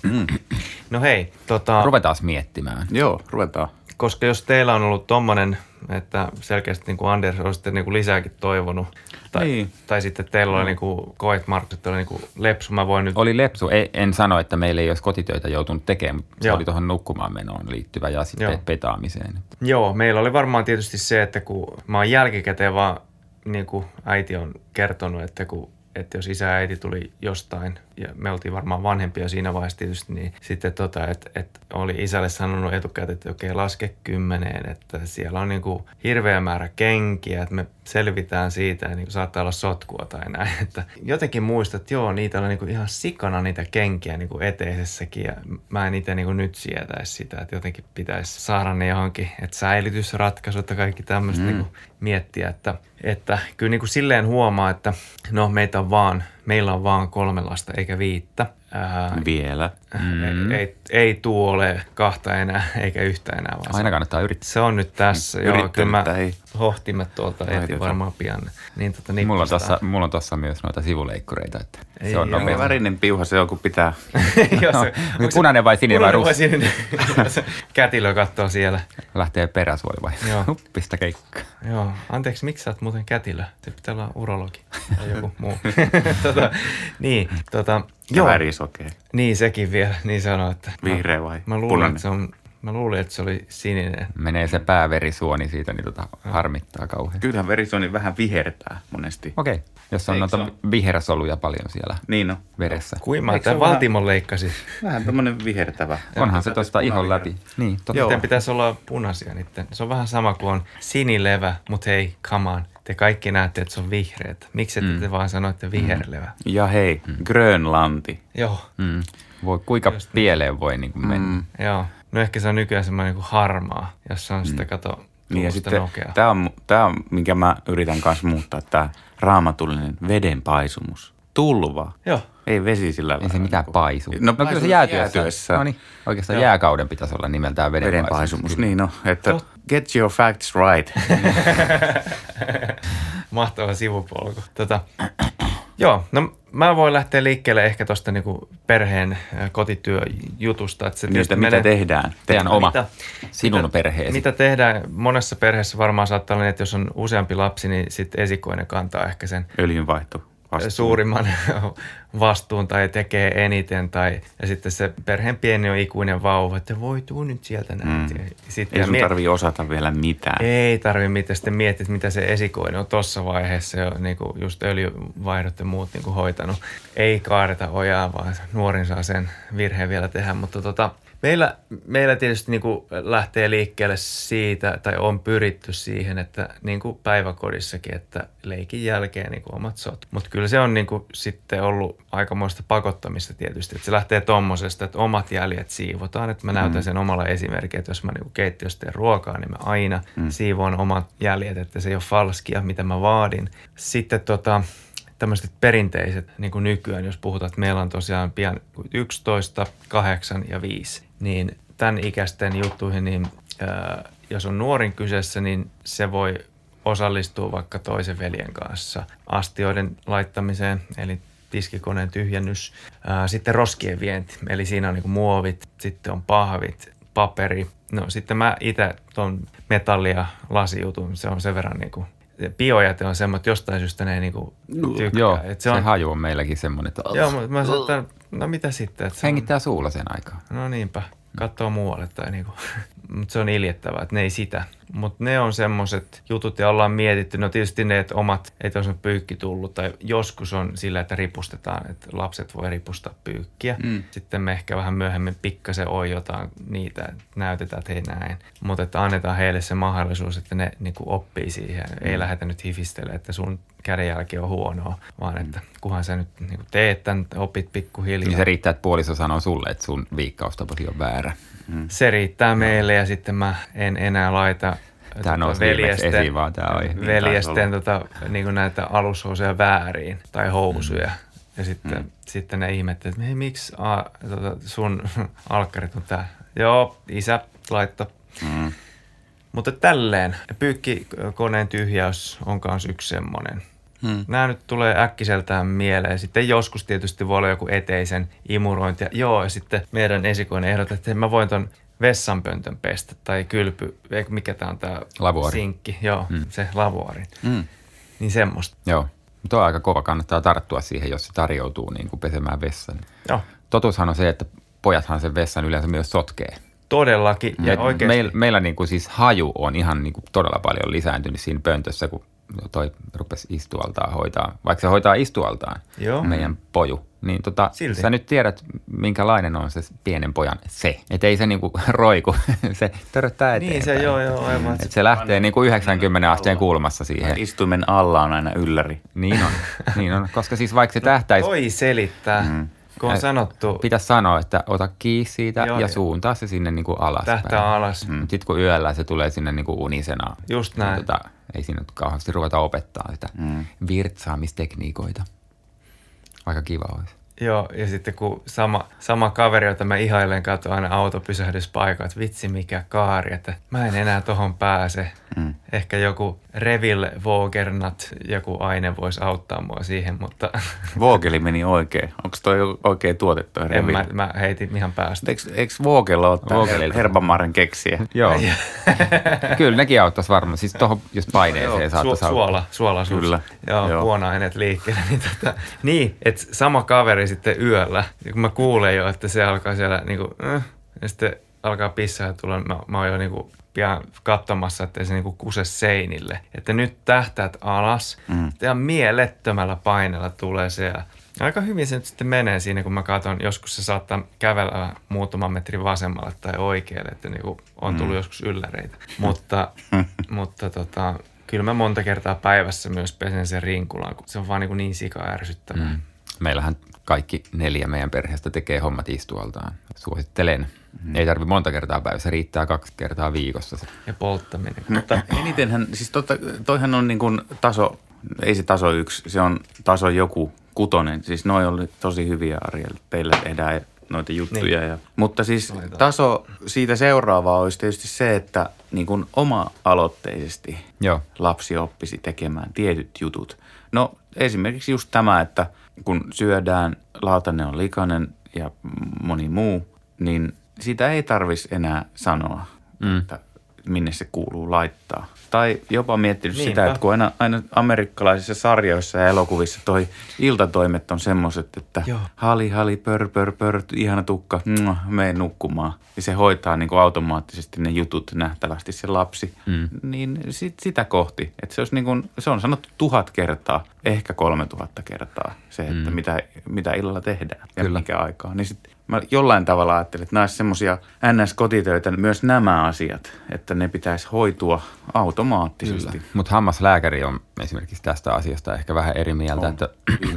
[SPEAKER 2] No hei, tota,
[SPEAKER 3] Ruvetaan miettimään.
[SPEAKER 4] Joo, ruvetaan.
[SPEAKER 2] koska jos teillä on ollut tommonen, että selkeästi niin kuin Anders olisitte niin kuin lisääkin toivonut, tai,
[SPEAKER 4] Niin.
[SPEAKER 2] tai sitten teillä oli niin kuin, koet Markus, että oli niin kuin lepsu, mä voin nyt...
[SPEAKER 3] Oli lepsu. Ei, en sano, että meillä ei olisi kotitöitä joutunut tekemään, mutta se
[SPEAKER 2] Joo.
[SPEAKER 3] oli tuohon nukkumaan menoon liittyvä ja sitten
[SPEAKER 2] Joo.
[SPEAKER 3] petaamiseen.
[SPEAKER 2] Joo, meillä oli varmaan tietysti se, että kun mä oon jälkikäteen vaan, niin kuin äiti on kertonut, että kun että jos isä ja äiti tuli jostain, ja me oltiin varmaan vanhempia siinä vaiheessa tietysti, niin sitten tota, että, että oli isälle sanonut etukäteen, että okei, laske kymmeneen, että siellä on niin kuin hirveä määrä kenkiä, että me selvitään siitä, ja niin kuin saattaa olla sotkua tai näin. Että jotenkin muistat, että joo, niitä oli niin kuin ihan sikana niitä kenkiä niin kuin eteisessäkin, ja mä en itse niin kuin nyt sietäisi sitä, että jotenkin pitäisi saada ne johonkin, että säilytysratkaisut ja kaikki tämmöistä mm. niin kuin miettiä, että, että kyllä niin kuin silleen huomaa, että no meitä on vaan, meillä on vaan kolme lasta eikä viittä. Ää,
[SPEAKER 4] Vielä.
[SPEAKER 2] mm. ei, ei, ei tuu ole kahta enää eikä yhtä enää, vaan
[SPEAKER 3] Aina kannattaa yrittää.
[SPEAKER 2] se on nyt tässä. Joo, kyllä mä
[SPEAKER 4] ei.
[SPEAKER 2] Hohtimet tuolta
[SPEAKER 4] Laitetaan.
[SPEAKER 2] varmaan pian. Niin, tota,
[SPEAKER 3] Mulla on, tossa, mulla on tossa myös noita sivuleikkureita, että
[SPEAKER 2] Ei,
[SPEAKER 3] se on
[SPEAKER 2] joo.
[SPEAKER 3] Nopea.
[SPEAKER 4] värinen piuha se on, kun pitää.
[SPEAKER 2] Joo,
[SPEAKER 3] No,
[SPEAKER 2] se- onko
[SPEAKER 3] punainen vai sininen vai
[SPEAKER 2] punainen
[SPEAKER 3] ruskea?
[SPEAKER 2] sininen? Kätilö katsoo siellä.
[SPEAKER 3] Lähtee peräsuoli vai?
[SPEAKER 2] Joo.
[SPEAKER 3] Huppista keikka.
[SPEAKER 2] Joo, anteeksi, miksi sä oot muuten kätilö? Se pitää olla urologi tai joku muu. tota, niin, tota,
[SPEAKER 4] Ja
[SPEAKER 2] joo,
[SPEAKER 4] värisokea.
[SPEAKER 2] niin sekin vielä, niin sanoo, että...
[SPEAKER 4] Vihreä vai
[SPEAKER 2] Mä luulen,
[SPEAKER 4] punainen?
[SPEAKER 2] että se on, mä luulin, että se oli sininen.
[SPEAKER 3] Menee se pääverisuoni siitä, niin tota harmittaa kauhean.
[SPEAKER 4] Kyllähän verisuoni vähän vihertää monesti.
[SPEAKER 3] Okei, jos on
[SPEAKER 4] Eikö
[SPEAKER 3] noita vihersoluja paljon siellä
[SPEAKER 4] Niin no.
[SPEAKER 3] veressä.
[SPEAKER 2] Kuin mä
[SPEAKER 4] Eikö se
[SPEAKER 2] tämän
[SPEAKER 4] ole vähän-
[SPEAKER 2] Valtimon leikkasin.
[SPEAKER 4] Vähän tämmönen vihertävä.
[SPEAKER 3] Onhan se tuosta ihon läpi. Niin, totta.
[SPEAKER 4] Joo.
[SPEAKER 2] Pitäisi olla punaisia niiden. Se on vähän sama kuin on sinilevä, mutta hei, come on. Te kaikki näette, että se on vihreät. Miksi ette
[SPEAKER 3] Mm.
[SPEAKER 2] te vaan sanoitte viherlevä?
[SPEAKER 4] Ja hei, Grönlanti.
[SPEAKER 2] Joo,
[SPEAKER 3] Mm. Voi, kuinka
[SPEAKER 2] Just niin.
[SPEAKER 3] pieleen voi niin kuin mennä.
[SPEAKER 4] Mm.
[SPEAKER 2] joo. No ehkä se on nykyään semmoinen niin kuin harmaa, jossa on sitä kato
[SPEAKER 4] Niin ja sitten
[SPEAKER 2] nokea.
[SPEAKER 4] tämä on, tää on, minkä mä yritän kanssa muuttaa, tämä raamatullinen vedenpaisumus. Tulva.
[SPEAKER 2] Joo.
[SPEAKER 4] Ei vesi sillä
[SPEAKER 3] Ei se
[SPEAKER 4] lailla
[SPEAKER 3] mitään
[SPEAKER 4] niinku-
[SPEAKER 3] paisu.
[SPEAKER 4] No,
[SPEAKER 3] no kyllä se
[SPEAKER 4] paisumus
[SPEAKER 3] jäätyessä.
[SPEAKER 4] jäätyessä.
[SPEAKER 3] No niin, oikeastaan
[SPEAKER 2] Joo.
[SPEAKER 3] jääkauden pitäisi olla nimeltään vedenpaisumus.
[SPEAKER 4] Vedenpaisumus, niin no. Että
[SPEAKER 2] Tot-
[SPEAKER 4] get your facts right.
[SPEAKER 2] Mahtava sivupolku. Tota, joo, no mä voin lähteä liikkeelle ehkä tuosta niinku perheen kotityöjutusta. Että se
[SPEAKER 4] Niitä,
[SPEAKER 2] tietysti
[SPEAKER 4] mitä
[SPEAKER 2] menee-
[SPEAKER 4] tehdään.
[SPEAKER 3] Teidän oma,
[SPEAKER 2] Mitä-
[SPEAKER 3] sinun
[SPEAKER 2] mitä-
[SPEAKER 3] perheesi.
[SPEAKER 2] Mitä tehdään? Monessa perheessä varmaan saattaa olla, niin, että jos on useampi lapsi, niin sitten esikoinen kantaa ehkä sen
[SPEAKER 4] Öljynvaihto. Vastuun.
[SPEAKER 2] suurimman vastuun tai tekee eniten. Tai, ja sitten se perheen pieni on ikuinen vauva, että voi tuu nyt sieltä näin.
[SPEAKER 4] Mm.
[SPEAKER 2] Sitten
[SPEAKER 4] Ei sun
[SPEAKER 2] mie-
[SPEAKER 4] tarvii osata vielä mitään.
[SPEAKER 2] ei tarvi mitään sitten miettiä, että mitä se esikoinen on tuossa vaiheessa jo niin kuin just öljyvaihdot ja muut niin kuin hoitanut. Ei kaadeta ojaa, vaan nuorin saa sen virheen vielä tehdä. Mutta tota, meillä, meillä tietysti niin kuin lähtee liikkeelle siitä, tai on pyritty siihen, että niin kuin päiväkodissakin, että leikin jälkeen niin kuin omat sot. Mutta kyllä se on niin kuin sitten ollut aikamoista pakottamista tietysti, että se lähtee tommosesta, että omat jäljet siivotaan, että mä näytän sen omalla esimerkillä, että jos mä niin keittiössä teen ruokaa, niin mä aina mm. siivoan omat jäljet, että se ei ole falskia, mitä mä vaadin. Sitten tota, tämmöiset perinteiset niin kuin nykyään, jos puhutaan, että meillä on tosiaan pian 11, 8 ja 5, niin tämän ikäisten juttuihin, niin ää, jos on nuorin kyseessä, niin se voi osallistua vaikka toisen veljen kanssa astioiden laittamiseen, eli tiskikoneen tyhjennys. Ää, sitten roskien vienti, eli siinä on niin muovit, sitten on pahvit, paperi. No sitten mä itse tuon metalli- ja lasijutun, se on sen verran niin kuin biojäte on semmoinen, että jostain syystä ne ei niinku tykkää.
[SPEAKER 3] Joo,
[SPEAKER 2] Et
[SPEAKER 3] se,
[SPEAKER 2] se
[SPEAKER 3] se
[SPEAKER 2] on,
[SPEAKER 3] haju on meilläkin semmoinen, että
[SPEAKER 2] Joo, mutta mä sanoin, että no mitä sitten? Että se on,
[SPEAKER 3] hengittää suulla sen aikaa.
[SPEAKER 2] no niinpä, katsoo muualle tai niinku. Mutta se on iljettävää, että ne ei sitä. Mutta ne on semmoiset jutut ja ollaan mietitty. No tietysti ne, että omat, ei tuossa pyykki tullut. Tai joskus on sillä, että ripustetaan, että lapset voi ripustaa pyykkiä. Mm. Sitten me ehkä vähän myöhemmin pikkasen oijotaan niitä, että näytetään, että hei näin. Mutta että annetaan heille se mahdollisuus, että ne niinku oppii siihen. Mm. Ei lähdetä nyt hifistelemään, että sun kädenjälki on huonoa, vaan että kunhan sä nyt niinku teet tämän, opit pikkuhiljaa.
[SPEAKER 3] Niin se riittää, että puoliso sanoo sulle, että sun viikkaustapasi on väärä.
[SPEAKER 2] Se riittää meille ja sitten mä en enää laita
[SPEAKER 3] Tää nousi viimeksi esiin vaan tää aihe.
[SPEAKER 4] Niin
[SPEAKER 2] veljesten tota, niin näitä alushousuja vääriin tai housuja. Mm. Ja sitten, mm. sitten ne ihmettelivät, että miksi a, tota, sun alkkarit on tää. Joo, isä laitto.
[SPEAKER 4] Mm.
[SPEAKER 2] Mutta tälleen, pyykkikoneen tyhjäys on myös yksi semmoinen.
[SPEAKER 4] Hmm.
[SPEAKER 2] Nämä nyt tulee äkkiseltään mieleen. Sitten joskus tietysti voi olla joku eteisen imurointi. Ja joo, ja sitten meidän esikoinen ehdottaa, että mä voin ton vessanpöntön pestä tai kylpy, mikä tämä on tämä
[SPEAKER 3] Lavuori.
[SPEAKER 2] sinkki, joo, mm. se lavuori.
[SPEAKER 4] Mm.
[SPEAKER 2] Niin semmoista.
[SPEAKER 3] Joo, mutta on aika kova, kannattaa tarttua siihen, jos se tarjoutuu niin kuin pesemään vessan.
[SPEAKER 2] Joo,
[SPEAKER 3] Totuushan on se, että pojathan sen vessan yleensä myös sotkee.
[SPEAKER 2] todellakin. Ja
[SPEAKER 3] Et
[SPEAKER 2] oikeasti.
[SPEAKER 3] Meil, meillä niin kuin siis haju on ihan niin kuin todella paljon lisääntynyt siinä pöntössä, kun toi rupesi istualtaan hoitaa, vaikka se hoitaa istualtaan
[SPEAKER 2] Joo.
[SPEAKER 3] meidän poju. Niin tota,
[SPEAKER 2] Silti.
[SPEAKER 3] sä nyt tiedät, minkälainen on se pienen pojan se. Että ei se niinku roiku, se töröttää eteenpäin.
[SPEAKER 2] Niin se, joo, joo, aivan.
[SPEAKER 3] Et se lähtee niinku 90 asteen kulmassa siihen.
[SPEAKER 4] Istuimen alla on aina ylläri.
[SPEAKER 3] Niin on, niin on, koska siis vaikka se tähtäisi,
[SPEAKER 2] Toi selittää, mm. Kun on sanottu,
[SPEAKER 3] pitäisi sanoa, että ota kiinni siitä
[SPEAKER 2] Joo,
[SPEAKER 3] ja
[SPEAKER 2] joo.
[SPEAKER 3] suuntaa se sinne niinku alaspäin.
[SPEAKER 2] tähtää alas.
[SPEAKER 3] Mm. Sitten kun yöllä se tulee sinne niinku unisena,
[SPEAKER 2] Just
[SPEAKER 3] niin
[SPEAKER 2] näin.
[SPEAKER 3] Tota, ei siinä nyt kauheasti ruveta opettaa sitä mm. virtsaamistekniikoita. Vaikka kiva olisi.
[SPEAKER 2] Joo, ja sitten kun sama, sama kaveri, jota mä ihailen, katsoo aina autopysähdyspaikat, että vitsi mikä kaari, että mä en enää tohon pääse. Mm. Ehkä joku Revil Vogernat, joku aine voisi auttaa mua siihen, mutta
[SPEAKER 4] Voogeli meni oikein. Onko toi oikea tuote toi
[SPEAKER 2] en
[SPEAKER 4] Revil?
[SPEAKER 2] mä, mä heitin ihan päästä.
[SPEAKER 4] Eikö, eikö Voogella ole. Herbamaren keksiä?
[SPEAKER 3] Joo. Kyllä nekin auttaisi varmaan. Siis tuohon just paineeseen
[SPEAKER 2] Joo,
[SPEAKER 3] saattaisi
[SPEAKER 2] su-
[SPEAKER 3] auttaa.
[SPEAKER 2] suola, suolaisuus.
[SPEAKER 4] Kyllä.
[SPEAKER 2] Joo,
[SPEAKER 4] Joo.
[SPEAKER 2] puona-aineet liikkeelle. Niin, tota, niin että sama kaveri sitten yöllä, ja kun mä kuulen jo, että se alkaa siellä niin kuin, äh, ja sitten alkaa pissaa ja tulla, mä, mä oon jo niin kuin pian katsomassa, että se niin kuin kuse seinille. Että nyt tähtäät alas, mm. ja mielettömällä paineella tulee se. Ja aika hyvin se nyt sitten menee siinä, kun mä katson, joskus se saattaa kävellä muutaman metrin vasemmalle tai oikealle, että niin kuin on tullut mm. joskus ylläreitä. Mutta, mutta tota, kyllä mä monta kertaa päivässä myös pesen sen rinkulan, kun se on vaan niin, kuin niin sika ärsyttävää. Mm.
[SPEAKER 3] Meillähän kaikki neljä meidän perheestä tekee hommat istualtaan. Suosittelen. Mm. Ei tarvi monta kertaa päivässä, riittää kaksi kertaa viikossa. se.
[SPEAKER 2] Ja polttaminen.
[SPEAKER 4] Mutta enitenhän, siis totta, toihan on niin kuin taso, ei se taso yksi, se on taso joku kutonen. Siis noi oli tosi hyviä Ariel. Teillä tehdään noita juttuja.
[SPEAKER 2] Niin.
[SPEAKER 4] Ja, mutta siis taso siitä seuraavaa olisi tietysti se, että niin kuin oma-aloitteisesti
[SPEAKER 3] Joo.
[SPEAKER 4] lapsi oppisi tekemään tietyt jutut. No esimerkiksi just tämä, että kun syödään, lautanen on likainen ja moni muu, niin sitä ei tarvisi enää sanoa, mm. että minne se kuuluu laittaa. Tai jopa miettinyt
[SPEAKER 2] Niinpä.
[SPEAKER 4] sitä, että kun aina, aina amerikkalaisissa sarjoissa ja elokuvissa toi iltatoimet on semmoiset, että
[SPEAKER 2] Joo.
[SPEAKER 4] hali, hali, pör, pör, pör, ihana tukka, mua, mene nukkumaan. Ja se hoitaa niin kuin automaattisesti ne jutut nähtävästi se lapsi. Mm. Niin sit, sitä kohti. Että se, olisi niin kuin, se on sanottu tuhat kertaa, ehkä kolme tuhatta kertaa se, että mm. mitä, mitä illalla tehdään ja
[SPEAKER 3] Kyllä.
[SPEAKER 4] mikä aikaa. Niin sit mä jollain tavalla ajattelin, että nämä olisi semmoisia NS-kotitöitä, myös nämä asiat, että ne pitäisi hoitua automaattisesti.
[SPEAKER 3] Mutta hammaslääkäri on esimerkiksi tästä asiasta ehkä vähän eri mieltä,
[SPEAKER 4] On.
[SPEAKER 3] että,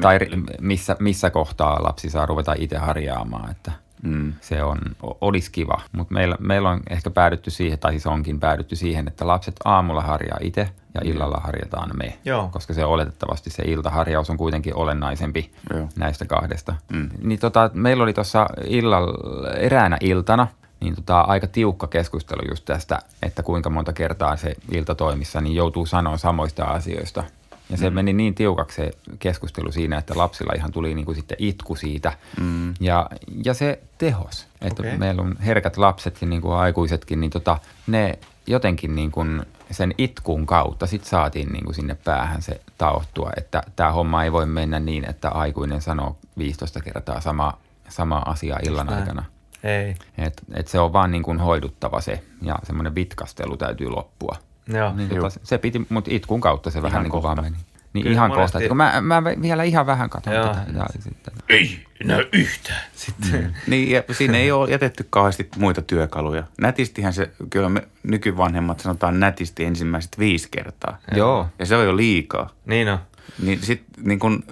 [SPEAKER 3] tai missä, missä kohtaa lapsi saa ruveta itse harjaamaan, että mm. se on, olisi kiva. Mutta meillä, meillä on ehkä päädytty siihen, tai siis onkin päädytty siihen, että lapset aamulla harjaa itse ja illalla harjataan me.
[SPEAKER 2] Joo.
[SPEAKER 3] Koska se oletettavasti se iltaharjaus on kuitenkin olennaisempi
[SPEAKER 4] Joo.
[SPEAKER 3] näistä kahdesta. Mm. Niin tota, meillä oli tuossa illalla, eräänä iltana, niin tota, aika tiukka keskustelu just tästä, että kuinka monta kertaa se iltatoimissa niin joutuu sanoa samoista asioista. Ja se mm. meni niin tiukaksi se keskustelu siinä, että lapsilla ihan tuli niin kuin sitten itku siitä. Mm. Ja, ja se tehos, että okay. meillä on herkät lapset ja niin kuin aikuisetkin, niin tota, ne jotenkin niin kuin sen itkun kautta sit saatiin niin kuin sinne päähän se taottua, että tämä homma ei voi mennä niin, että aikuinen sanoo 15 kertaa sama, sama asia illan Just aikana.
[SPEAKER 2] Ei.
[SPEAKER 3] Et, et se on vaan niin kuin hoiduttava se ja semmoinen vitkastelu täytyy loppua.
[SPEAKER 2] Joo.
[SPEAKER 3] Niin tota, se piti, mutta itkun kautta se ihan vähän niin kuin vaan meni. Niin Kyllä ihan monesti... kohta. Kun mä, mä vielä ihan vähän katson Joo. tätä. Ja sitten.
[SPEAKER 2] Ei näy yhtään. Sitten. Mm.
[SPEAKER 4] niin, ja siinä ei ole jätetty kauheasti muita työkaluja. Nätistihän se, kyllä me nykyvanhemmat sanotaan nätisti ensimmäiset viisi kertaa.
[SPEAKER 3] Joo.
[SPEAKER 4] Ja se on jo liikaa.
[SPEAKER 2] Niin on.
[SPEAKER 4] Niin sitten niin kun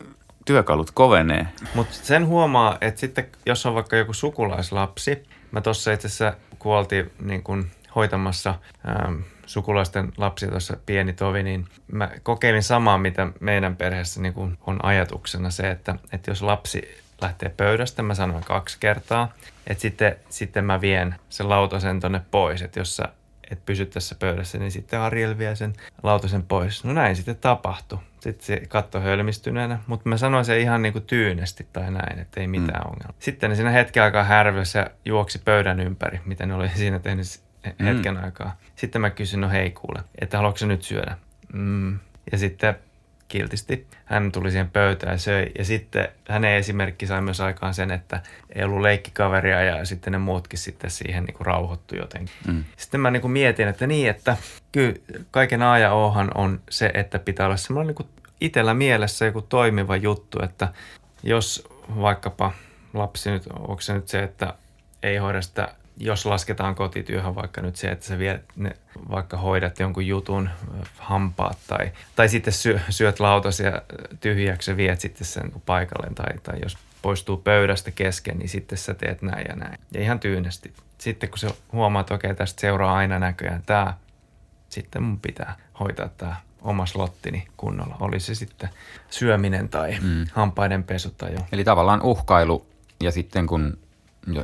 [SPEAKER 4] työkalut kovenee.
[SPEAKER 2] Mutta sen huomaa, että sitten jos on vaikka joku sukulaislapsi, mä tuossa itse asiassa kuoltiin niin kun hoitamassa ähm, sukulaisten lapsia tuossa pieni tovi, niin mä kokeilin samaa, mitä meidän perheessä niin kun on ajatuksena se, että, että jos lapsi lähtee pöydästä, mä sanoin kaksi kertaa, että sitten, sitten mä vien sen lautasen tonne pois, että jos sä et pysy tässä pöydässä, niin sitten Ariel vie sen lautasen pois. No näin sitten tapahtui. Sitten se katto hölmistyneenä, mutta mä sanoin se ihan niin kuin tyynesti tai näin, että ei mitään mm. ongelmaa. Sitten ne siinä hetken aikaa härvössä juoksi pöydän ympäri, mitä ne oli siinä tehnyt hetken mm. aikaa. Sitten mä kysyin, no hei kuule, että haluatko nyt syödä? Mm. Ja sitten kiltisti. Hän tuli siihen pöytään ja söi. Ja sitten hänen esimerkki sai myös aikaan sen, että ei ollut leikkikaveria ja sitten ne muutkin sitten siihen niin kuin rauhoittu jotenkin. Mm. Sitten mä niin kuin mietin, että niin, että kyllä kaiken A ja Ohan on se, että pitää olla semmoinen niin kuin itsellä mielessä joku toimiva juttu, että jos vaikkapa lapsi nyt, onko se nyt se, että ei hoida sitä jos lasketaan kotityöhön vaikka nyt se, että sä viet ne, vaikka hoidat jonkun jutun hampaat tai, tai sitten syö, syöt lautasia tyhjäksi ja viet sitten sen paikalle tai, tai jos poistuu pöydästä kesken, niin sitten sä teet näin ja näin. Ja ihan tyynesti. Sitten kun sä huomaat, että okei, tästä seuraa aina näköjään tämä, sitten mun pitää hoitaa tämä oma slottini kunnolla. Oli se sitten syöminen tai mm. hampaiden pesu tai jo.
[SPEAKER 3] Eli tavallaan uhkailu ja sitten kun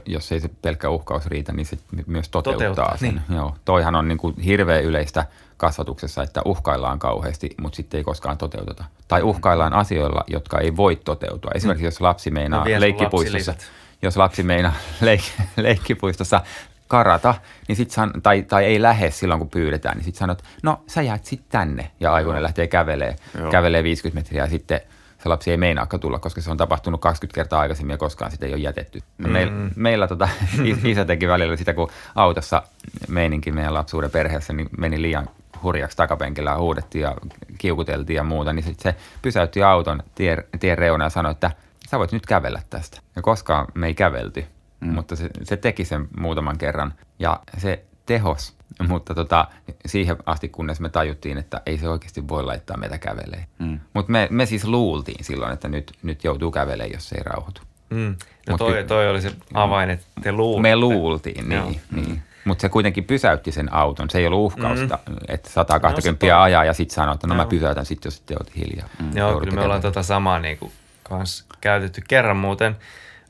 [SPEAKER 3] jos ei se pelkkä uhkaus riitä, niin se myös toteuttaa, toteuttaa sen. Niin. Joo. Toihan on niin kuin hirveän yleistä kasvatuksessa, että uhkaillaan kauheasti, mutta sitten ei koskaan toteuteta. Tai uhkaillaan asioilla, jotka ei voi toteutua. Esimerkiksi jos lapsi meinaa no, leikkipuistossa, jos lapsi meinaa leik- leikkipuistossa karata, niin sit san, tai, tai ei lähde silloin, kun pyydetään, niin sitten sanot, no sä jäät sitten tänne. Ja aikuinen lähtee kävelee, kävelee 50 metriä ja sitten – se lapsi ei meinaakaan tulla, koska se on tapahtunut 20 kertaa aikaisemmin ja koskaan sitä ei ole jätetty. Mm. Meil, meillä tota, isä teki välillä sitä, kun autossa meininki meidän lapsuuden perheessä niin meni liian hurjaksi takapenkillä ja huudettiin ja kiukuteltiin ja muuta, niin sit se pysäytti auton tien, tien reuna ja sanoi, että sä voit nyt kävellä tästä. Ja koskaan me ei kävelty, mm. mutta se, se teki sen muutaman kerran ja se tehos mutta tota, siihen asti, kunnes me tajuttiin, että ei se oikeasti voi laittaa meitä kävelee. Mm. Mutta me, me siis luultiin silloin, että nyt, nyt joutuu kävelemään, jos ei rauhoitu.
[SPEAKER 2] Mm. No toi, toi oli se avain, että te luulitte.
[SPEAKER 3] Me luultiin, niin. Joo. niin. Mutta se kuitenkin pysäytti sen auton. Se ei ollut uhkausta, mm. että 120 no, ajaa ja sitten sanoi, että no, no mä pysäytän sitten, jos te olette hiljaa.
[SPEAKER 2] Mm. Joo, kyllä me ollaan tota samaa niin kuin kans käytetty. Kerran muuten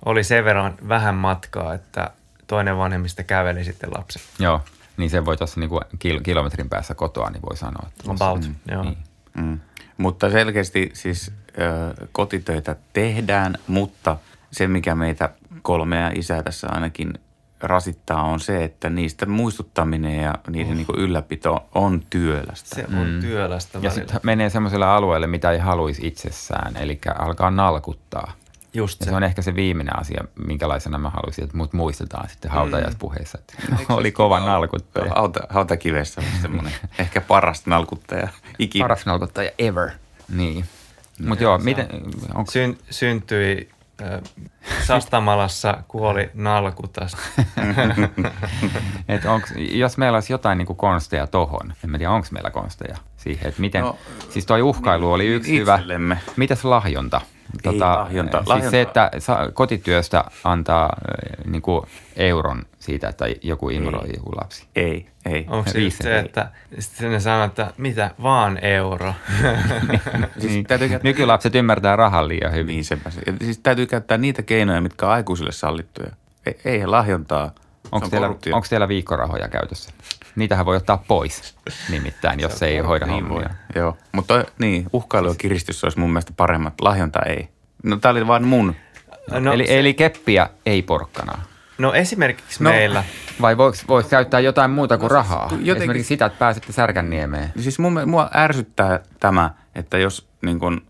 [SPEAKER 2] oli sen verran vähän matkaa, että toinen vanhemmista käveli sitten lapsen.
[SPEAKER 3] Joo. Niin se voi tuossa niinku kil- kilometrin päässä kotoa, niin voi sanoa. Että
[SPEAKER 2] About, mm, joo. Niin.
[SPEAKER 4] Mm. Mutta selkeästi siis ö, kotitöitä tehdään, mutta se mikä meitä kolmea isää tässä ainakin rasittaa on se, että niistä muistuttaminen ja niiden uh. niin ylläpito on työlästä.
[SPEAKER 2] Se on mm. työlästä
[SPEAKER 3] välillä. Ja sitten menee semmoiselle alueelle, mitä ei haluaisi itsessään, eli alkaa nalkuttaa.
[SPEAKER 2] Just
[SPEAKER 3] se. se on ehkä se viimeinen asia, minkälaisena mä haluaisin, että mut muistetaan sitten mm. hautajaispuheissa. Että oli kova nalkuttaja.
[SPEAKER 4] Hauta, hautakivessä on semmoinen ehkä paras nalkuttaja ikinä.
[SPEAKER 3] Paras nalkuttaja ever. Niin. Mutta joo, miten...
[SPEAKER 2] Onko... Syn, syntyi äh, Sastamalassa kuoli nalkutas.
[SPEAKER 3] Et onks, jos meillä olisi jotain niin konsteja tohon, en tiedä onko meillä konsteja siihen, että miten, no, siis toi uhkailu oli yksi itsellemme. hyvä. Mitäs lahjonta?
[SPEAKER 4] Tota, lahjonta.
[SPEAKER 3] Siis lahjonta. se, että kotityöstä antaa niin kuin euron siitä, että joku ignoroi joku lapsi.
[SPEAKER 4] Ei, ei.
[SPEAKER 2] Onko se just se, että sitten ne sanoo, että mitä, vaan euro?
[SPEAKER 3] siis niin. käyttää... Nykylapset ymmärtää rahan liian hyvin. Niin
[SPEAKER 4] sepä se. Siis täytyy käyttää niitä keinoja, mitkä on aikuisille sallittuja. Ei, ei lahjontaa
[SPEAKER 3] Onko
[SPEAKER 4] on
[SPEAKER 3] teillä, onko teillä viikkorahoja käytössä? Niitähän voi ottaa pois nimittäin, jos se ei hoida
[SPEAKER 4] Niin voi,
[SPEAKER 3] hommia.
[SPEAKER 4] joo. Mutta niin, uhkailu ja kiristys olisi mun mielestä paremmat. Lahjonta ei. No tää oli vaan mun.
[SPEAKER 2] No,
[SPEAKER 3] eli,
[SPEAKER 2] se-
[SPEAKER 3] eli keppiä ei porkkanaa.
[SPEAKER 2] No esimerkiksi
[SPEAKER 4] No.
[SPEAKER 2] meillä,
[SPEAKER 3] Vai voiko, voiko käyttää jotain muuta kuin rahaa?
[SPEAKER 4] jotenkin-
[SPEAKER 3] Esimerkiksi sitä, että pääsette Särkänniemeen.
[SPEAKER 4] Siis mun, mua ärsyttää tämä, että jos, niin kun,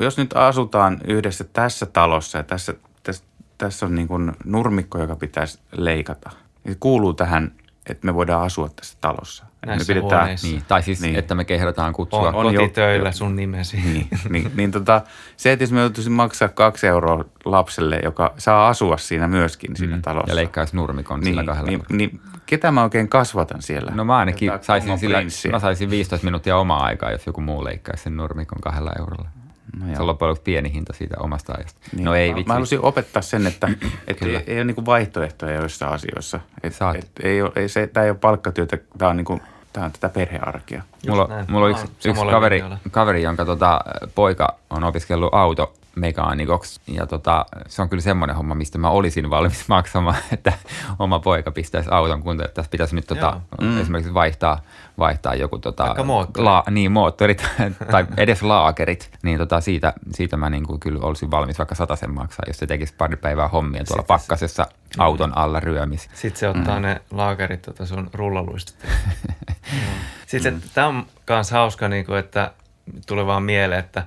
[SPEAKER 4] jos nyt asutaan yhdessä tässä talossa ja tässä, tässä, tässä on niin kun nurmikko, joka pitäisi leikata. Niin se kuuluu tähän, että me voidaan asua tässä talossa. Että
[SPEAKER 2] Näissä
[SPEAKER 4] me pidetään,
[SPEAKER 2] huoneissa.
[SPEAKER 3] Niin, tai siis,
[SPEAKER 4] Niin.
[SPEAKER 3] että me kehdataan kutsua.
[SPEAKER 2] on,
[SPEAKER 4] on jo-
[SPEAKER 2] kotitöillä sun nimesi.
[SPEAKER 4] niin, niin, niin tota, se, että jos me joutuisin maksaa kaksi euroa lapselle, joka saa asua siinä myöskin siinä
[SPEAKER 3] Mm.
[SPEAKER 4] talossa.
[SPEAKER 3] Ja leikkaisi nurmikon
[SPEAKER 4] niin,
[SPEAKER 3] sillä kahdella.
[SPEAKER 4] niin, niin, ketä mä oikein kasvatan siellä?
[SPEAKER 3] No mä ainakin
[SPEAKER 4] Jotain
[SPEAKER 3] saisin, sillä, mä saisin 15 minuuttia omaa aikaa, jos joku muu leikkaisi sen nurmikon kahdella eurolla.
[SPEAKER 4] No
[SPEAKER 3] se on loppujen lopuksi pieni hinta siitä omasta ajasta.
[SPEAKER 4] Niin.
[SPEAKER 3] No ei
[SPEAKER 4] mä,
[SPEAKER 3] vitsi.
[SPEAKER 4] Mä halusin opettaa sen, että, että ei, ei ole niinku vaihtoehtoja joissain asioissa. Et,
[SPEAKER 3] Saat.
[SPEAKER 4] et, ei ole, ei se, tämä ei ole palkkatyötä, tämä on, niinku, tää on tätä perhearkia.
[SPEAKER 3] Mulla,
[SPEAKER 2] näin.
[SPEAKER 3] mulla on yksi, yksi kaveri, kaveri, jonka tota, poika on opiskellut automekaanikoksi. Ja tota, se on kyllä semmoinen homma, mistä mä olisin valmis maksamaan, että oma poika pistäisi auton kuntoon. Että Tässä pitäisi nyt tota, mm. esimerkiksi vaihtaa, vaihtaa joku tota,
[SPEAKER 2] moottori.
[SPEAKER 3] la, niin, moottorit tai edes laakerit. Niin tota, siitä, siitä mä niin kuin kyllä olisin valmis vaikka sen maksaa, jos se tekisi pari päivää hommia tuolla
[SPEAKER 2] Sitten se-
[SPEAKER 3] pakkasessa auton alla ryömis.
[SPEAKER 2] Sitten se ottaa mm. ne laakerit tota sun rullaluistot. Sitten tämä on myös hauska, niin kuin, että tulee vaan mieleen, että,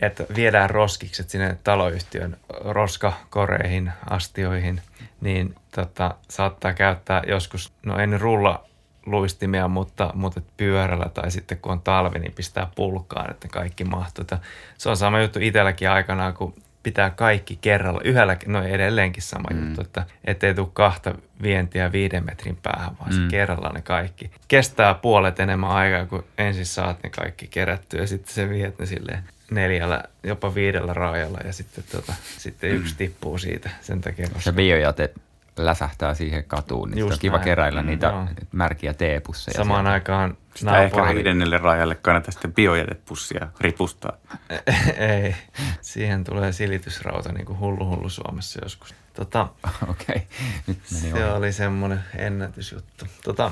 [SPEAKER 2] että viedään roskikset sinne taloyhtiön roskakoreihin, astioihin, niin tota, saattaa käyttää joskus, no en rulla luistimia, mutta, mutta pyörällä tai sitten kun on talvi, niin pistää pulkkaan, että kaikki mahtuu. Se on sama juttu itselläkin aikanaan, kun pitää kaikki kerralla, yhdellä, no edelleenkin sama mm. juttu, että ettei tule kahta vientiä viiden metrin päähän, vaan mm. se kerralla ne kaikki. Kestää puolet enemmän aikaa, kun ensin saat ne kaikki kerättyä ja sitten se viet ne silleen neljällä, jopa viidellä raajalla ja sitten, tota, sitten yksi tippuu siitä sen takia, koska
[SPEAKER 3] Se biojäte läsähtää siihen katuun, niin
[SPEAKER 2] Just
[SPEAKER 3] on kiva
[SPEAKER 2] näin.
[SPEAKER 3] keräillä
[SPEAKER 2] Mm,
[SPEAKER 3] niitä
[SPEAKER 2] joo.
[SPEAKER 3] märkiä teepusseja.
[SPEAKER 2] samaan
[SPEAKER 3] sieltä.
[SPEAKER 2] aikaan
[SPEAKER 4] Sitä ehkä viidennelle rajalle kannata sitten biojätepussia ripustaa.
[SPEAKER 2] Ei, siihen tulee silitysrauta niin kuin hullu hullu Suomessa joskus. Tota,
[SPEAKER 3] Okei, okay. nyt meni
[SPEAKER 2] se
[SPEAKER 3] ohi.
[SPEAKER 2] oli semmoinen ennätysjuttu. Tota,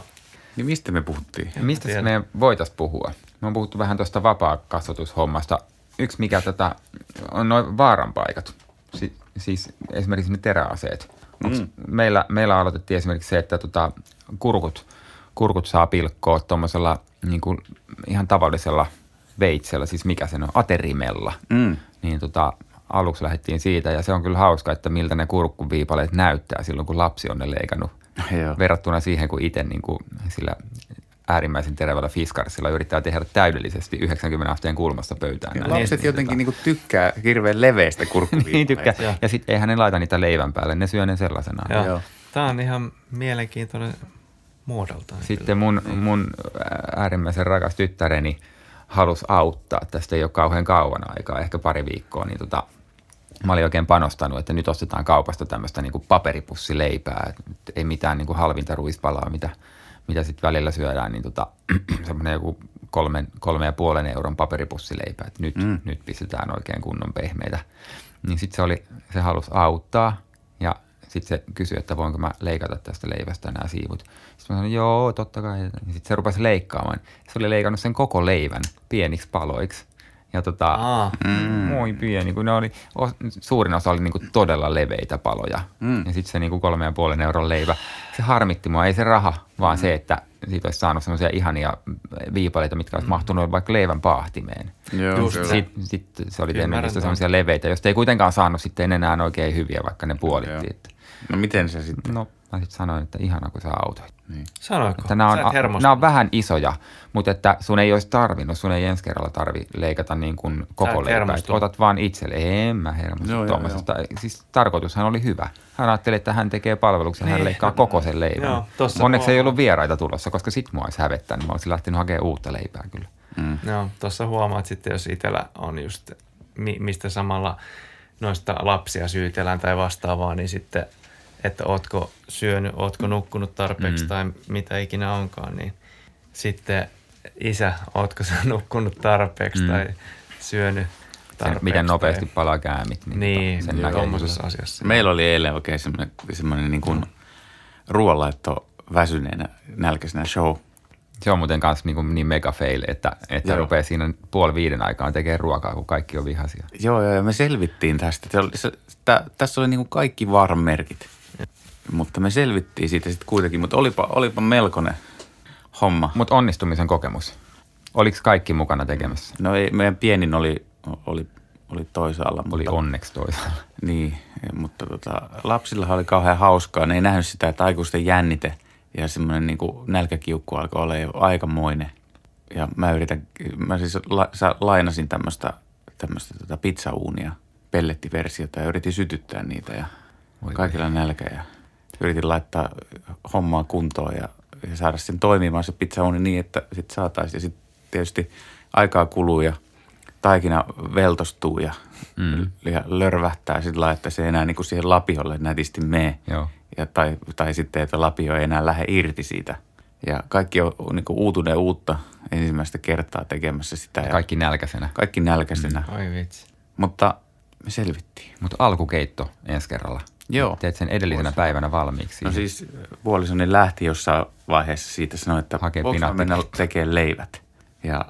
[SPEAKER 4] Niin mistä me puhuttiin?
[SPEAKER 3] Mistä me voitaisiin puhua? Me on puhuttu vähän tuosta vapaa-kasvatushommasta. Yksi mikä tätä on noin vaaranpaikat. Si- siis esimerkiksi ne teräaseet.
[SPEAKER 4] Mm.
[SPEAKER 3] Meillä, meillä aloitettiin esimerkiksi se, että tota, kurkut, kurkut saa pilkkoa tuommoisella niin kuin ihan tavallisella veitsellä, siis mikä se on, aterimella.
[SPEAKER 4] Mm.
[SPEAKER 3] Niin tota, aluksi lähdettiin siitä ja se on kyllä hauska, että miltä ne kurkkuviipaleet näyttää silloin, kun lapsi on ne leikannut
[SPEAKER 4] Joo.
[SPEAKER 3] verrattuna siihen, kun itse niin kuin sillä äärimmäisen terävällä fiskarsilla yrittää tehdä täydellisesti 90 asteen kulmasta pöytään.
[SPEAKER 4] Ja
[SPEAKER 3] näin.
[SPEAKER 4] lapset
[SPEAKER 3] Niin,
[SPEAKER 4] jotenkin niinku tykkää hirveän leveistä kurkkuviipaleista.
[SPEAKER 3] niin tykkää.
[SPEAKER 2] Joo.
[SPEAKER 3] Ja sitten eihän ne laita niitä leivän päälle, ne syö ne sellaisenaan.
[SPEAKER 2] joo.
[SPEAKER 4] Joo.
[SPEAKER 2] Tämä on ihan mielenkiintoinen muodoltaan.
[SPEAKER 3] Sitten mun, mun äärimmäisen rakas tyttäreni halusi auttaa. Tästä ei ole kauhean kauan aikaa, ehkä pari viikkoa, niin tota, mä olin oikein panostanut, että nyt ostetaan kaupasta tämmöistä niin paperipussileipää, että ei mitään niin kuin halvinta ruispalaa, mitä, mitä sitten välillä syödään, niin tota, semmoinen joku kolmen, kolme ja puolen euron paperipussileipä, että nyt, mm. nyt pistetään oikein kunnon pehmeitä. Niin sitten se, oli, se halusi auttaa ja sitten se kysyi, että voinko mä leikata tästä leivästä nämä siivut. Sitten mä sanoin, joo, totta kai. Sitten se rupesi leikkaamaan. Se oli leikannut sen koko leivän pieniksi paloiksi. Ja tota, mm. moi pieni, kun ne oli, o, suurin osa oli niinku todella leveitä paloja. Mm. Ja sitten se niinku kolme ja puolen euron leivä, se harmitti mua, ei se raha, vaan mm. se, että siitä olisi saanut semmoisia ihania viipaleita, mitkä olisi mahtunut vaikka leivän paahtimeen.
[SPEAKER 4] Joo,
[SPEAKER 2] Just.
[SPEAKER 3] Sitten sit se oli tehnyt niistä semmoisia leveitä, joista ei kuitenkaan saanut sitten enää oikein hyviä, vaikka ne puolitti.
[SPEAKER 4] Joo.
[SPEAKER 3] Että,
[SPEAKER 4] No miten se sitten?
[SPEAKER 3] no, mä sitten sanoin, että ihana kun sä autoit.
[SPEAKER 4] Niin.
[SPEAKER 2] sanoiko?
[SPEAKER 3] Että nämä on, nämä on vähän isoja, mutta että sun ei olisi tarvinnut, sun ei ensi kerralla tarvi leikata niin kuin koko leipää. Otat vaan itselle. En mä hermostu
[SPEAKER 4] Joo, joo,
[SPEAKER 3] tuommoisesta. Siis tarkoitushan oli hyvä. Hän ajatteli, että hän tekee palveluksen, hän
[SPEAKER 2] Niin.
[SPEAKER 3] leikkaa koko sen leivän.
[SPEAKER 2] Joo, tossa
[SPEAKER 3] Onneksi ei
[SPEAKER 2] huomaa.
[SPEAKER 3] ollut vieraita tulossa, koska sit mua olisi hävettänyt. Mä olisin lähtenyt hakemaan uutta leipää kyllä.
[SPEAKER 4] Mm.
[SPEAKER 2] Joo, tuossa huomaat sitten, jos itsellä on just, mi- mistä samalla noista lapsia syytellään tai vastaavaa, niin sitten, että ootko syönyt, ootko nukkunut tarpeeksi mm. tai mitä ikinä onkaan, niin sitten isä, ootko sä nukkunut tarpeeksi mm. tai syönyt
[SPEAKER 3] Sen,
[SPEAKER 2] tarpeeksi.
[SPEAKER 3] miten nopeasti
[SPEAKER 2] tai...
[SPEAKER 3] palaa käämit. Niin,
[SPEAKER 2] Niin,
[SPEAKER 3] tota, sen
[SPEAKER 2] niin
[SPEAKER 3] näkee
[SPEAKER 2] tuommoisessa asiassa.
[SPEAKER 4] Meillä oli eilen oikein semmoinen, semmoinen niin kuin ruoanlaitto väsyneenä, nälkäisenä show.
[SPEAKER 3] Se on muuten kanssa niin, niin mega fail, että, että
[SPEAKER 4] Joo.
[SPEAKER 3] rupeaa siinä puoli viiden aikaan tekemään ruokaa, kun kaikki on vihaisia.
[SPEAKER 4] Joo, joo, ja me selvittiin tästä. Se oli, se, tä, tässä oli niinku kaikki varmerkit. Mutta me selvittiin siitä sitten kuitenkin, mutta olipa, olipa melkoinen homma.
[SPEAKER 3] Mutta onnistumisen kokemus. Oliko kaikki mukana tekemässä?
[SPEAKER 4] No ei, meidän pienin oli, oli, oli toisaalla.
[SPEAKER 3] Oli
[SPEAKER 4] mutta,
[SPEAKER 3] onneksi toisaalla.
[SPEAKER 4] Niin, mutta tota, lapsilla oli kauhean hauskaa. Ne ei nähnyt sitä, että aikuisten jännite ja semmoinen niin nälkäkiukku alkoi olla jo aikamoinen. Ja mä yritän, mä siis la, lainasin tämmöistä tämmöistä tota pizzauunia, pellettiversiota ja yritin sytyttää niitä ja
[SPEAKER 3] Voi
[SPEAKER 4] kaikilla nälkä ja yritin laittaa hommaa kuntoon ja, ja saada sen toimimaan se pizzauuni niin, että sitten saataisiin. Ja sitten tietysti aikaa kuluu ja taikina veltostuu ja,
[SPEAKER 3] Mm.
[SPEAKER 4] ja lörvähtää sillä lailla, että se ei enää niin kuin siihen lapiolle nätisti mene.
[SPEAKER 3] Joo.
[SPEAKER 4] Ja, tai, tai sitten, että lapio ei enää lähde irti siitä. Ja kaikki on niin kuin uutuneen uutta ensimmäistä kertaa tekemässä sitä. Ja
[SPEAKER 3] Kaikki nälkäisenä.
[SPEAKER 4] kaikki nälkäisenä.
[SPEAKER 2] Oi vitsi.
[SPEAKER 4] Mutta me selvittiin.
[SPEAKER 3] Mutta alkukeitto ensi kerralla.
[SPEAKER 4] Joo.
[SPEAKER 3] Teet sen edellisenä päivänä valmiiksi.
[SPEAKER 4] No
[SPEAKER 3] siihen.
[SPEAKER 4] siis puolisoni lähti jossain vaiheessa siitä sanoi, että
[SPEAKER 3] Hakee
[SPEAKER 4] mennä tekemään leivät. Ja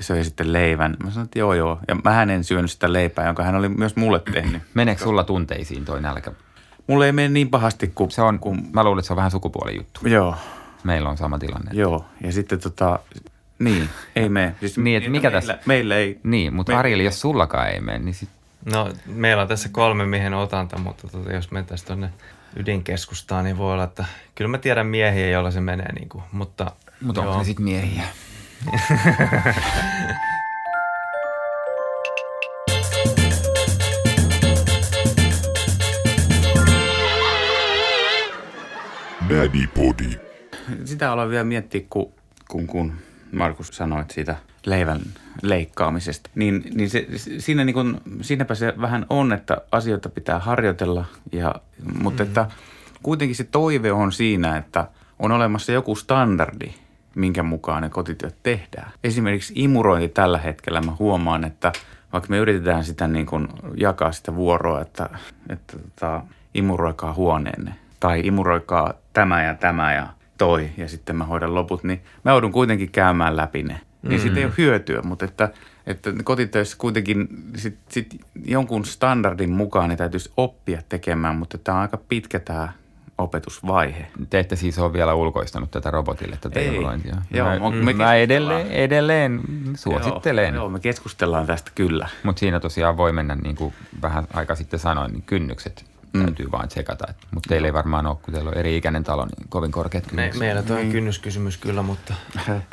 [SPEAKER 4] söi sitten leivän. Mä sanoin, että joo joo. Ja mä en syönyt sitä leipää, jonka hän oli myös mulle tehnyt.
[SPEAKER 3] Meneekö sulla tunteisiin toi nälkä?
[SPEAKER 4] Mulle ei mene niin pahasti kuin...
[SPEAKER 3] Se on,
[SPEAKER 4] kuin
[SPEAKER 3] mä luulen, että se on vähän sukupuolijuttu.
[SPEAKER 4] joo,
[SPEAKER 3] Meillä on sama tilanne.
[SPEAKER 4] joo. Ja sitten tota, niin, ei mene. Siis
[SPEAKER 3] Niin, että mikä
[SPEAKER 4] meillä,
[SPEAKER 3] tässä-
[SPEAKER 4] Meillä ei...
[SPEAKER 3] Niin, mutta
[SPEAKER 4] Me-
[SPEAKER 3] Arili, jos sullakaan ei mene, niin sit,
[SPEAKER 2] No, meillä on tässä kolme miehen otanta, mutta tota, jos mentäisiin tuonne ydinkeskustaan, niin voi olla, että kyllä mä tiedän miehiä, joilla se menee, niin kuin, mutta...
[SPEAKER 3] mutta onko ne sitten miehiä?
[SPEAKER 1] Daddy Body.
[SPEAKER 4] Sitä aloin vielä miettiä, kun, kun, kun Markus sanoit siitä leivän leikkaamisesta. Niin, niin se, siinä niin kun, siinäpä se vähän on, että asioita pitää harjoitella, ja, mutta mm. että kuitenkin se toive on siinä, että on olemassa joku standardi, minkä mukaan ne kotityöt tehdään. Esimerkiksi imurointi tällä hetkellä mä huomaan, että vaikka me yritetään sitä niin kuin jakaa sitä vuoroa, että, että tota, imuroikaa huoneenne tai imuroikaa tämä ja tämä ja toi ja sitten mä hoidan loput, niin mä joudun kuitenkin käymään läpi ne. Niin siitä ei ole hyötyä, mutta että, että kotitöissä kuitenkin sit, sit jonkun standardin mukaan ne täytyisi oppia tekemään, mutta tämä on aika pitkä tämä opetusvaihe.
[SPEAKER 3] Te ette siis ole vielä ulkoistanut tätä robotille, tätä
[SPEAKER 4] Ei.
[SPEAKER 3] imurointia.
[SPEAKER 4] Joo,
[SPEAKER 3] mä,
[SPEAKER 4] me
[SPEAKER 3] mä edelleen, edelleen suosittelen.
[SPEAKER 4] Joo, joo, me keskustellaan tästä kyllä.
[SPEAKER 3] Mutta siinä tosiaan voi mennä, niin kuin vähän aika sitten sanoin, niin kynnykset mm. täytyy vaan tsekata. Mutta teillä ei varmaan ole, kun teillä on eri-ikäinen talo, niin kovin korkeat
[SPEAKER 2] Me,
[SPEAKER 3] kynnykset.
[SPEAKER 2] meillä toi on kynnyskysymys kyllä, mutta...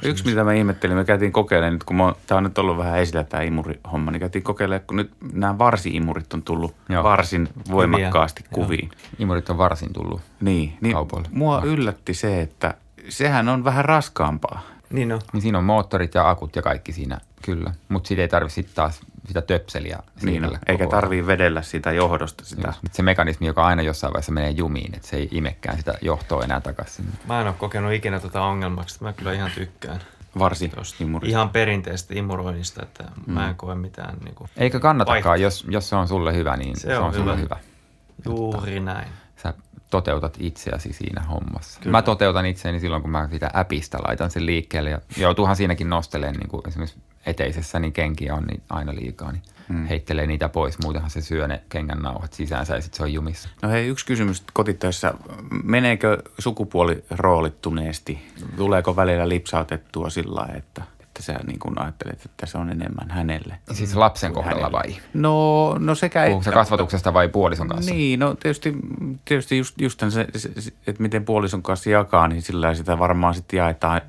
[SPEAKER 4] Yksi, mitä mä ihmettelin, me käytiin kokeilemaan nyt, kun tämä on nyt ollut vähän esillä tämä imurihomma, niin käytiin kokeilemaan, kun nyt nämä varsi-imurit on tullut
[SPEAKER 3] Joo.
[SPEAKER 4] Joo. varsin voimakkaasti
[SPEAKER 2] Joo.
[SPEAKER 4] kuviin.
[SPEAKER 3] Imurit on varsin tullut.
[SPEAKER 4] Niin, niin
[SPEAKER 3] Kaupoille.
[SPEAKER 4] mua yllätti se, että sehän on vähän raskaampaa.
[SPEAKER 2] Niin no,
[SPEAKER 3] Niin siinä on moottorit ja akut ja kaikki siinä, kyllä. Mutta siitä ei tarvitse sitten taas sitä töpseliä
[SPEAKER 4] Niin, eikä tarvii vedellä sitä johdosta sitä.
[SPEAKER 3] Just. Se mekanismi, joka aina jossain vaiheessa menee jumiin, että se ei imekään sitä johtoa enää takaisin.
[SPEAKER 2] mä en ole kokenut ikinä tota ongelmaksi, että mä kyllä ihan tykkään.
[SPEAKER 4] Varsi
[SPEAKER 2] Tosta
[SPEAKER 4] imurista.
[SPEAKER 2] Ihan perinteistä imuroinnista, että mm. mä en koe mitään niin kuin,
[SPEAKER 3] Eikä kannatakaan, jos, jos se on sulle hyvä, niin se,
[SPEAKER 2] Se
[SPEAKER 3] on,
[SPEAKER 2] on
[SPEAKER 3] sulle
[SPEAKER 2] hyvä.
[SPEAKER 3] hyvä.
[SPEAKER 2] juuri näin.
[SPEAKER 3] Sä toteutat itseäsi siinä hommassa. Kyllä. Mä toteutan itseäni silloin, kun mä sitä appista laitan sen liikkeelle. Ja joutuuhan siinäkin nostelemaan, niin kuin esimerkiksi eteisessä, niin kenkiä on niin aina liikaa, niin mm. heittelee niitä pois. Muutenhan se syö ne kengän nauhat sisäänsä ja sitten se on jumissa.
[SPEAKER 4] No hei, yksi kysymys kotitöissä. Meneekö sukupuoli roolittuneesti? Tuleeko välillä lipsautettua sillä lailla, että, että sä niin kuin ajattelet, että se on enemmän hänelle?
[SPEAKER 3] Siis lapsen kohdalla
[SPEAKER 4] hänelle?
[SPEAKER 3] vai?
[SPEAKER 4] No, no sekä
[SPEAKER 3] Puhuuko se kasvatuksesta vai puolison kanssa?
[SPEAKER 4] Niin, no tietysti, tietysti just, just se, se, että miten puolison kanssa jakaa, niin sillä sitä varmaan sitten jaetaan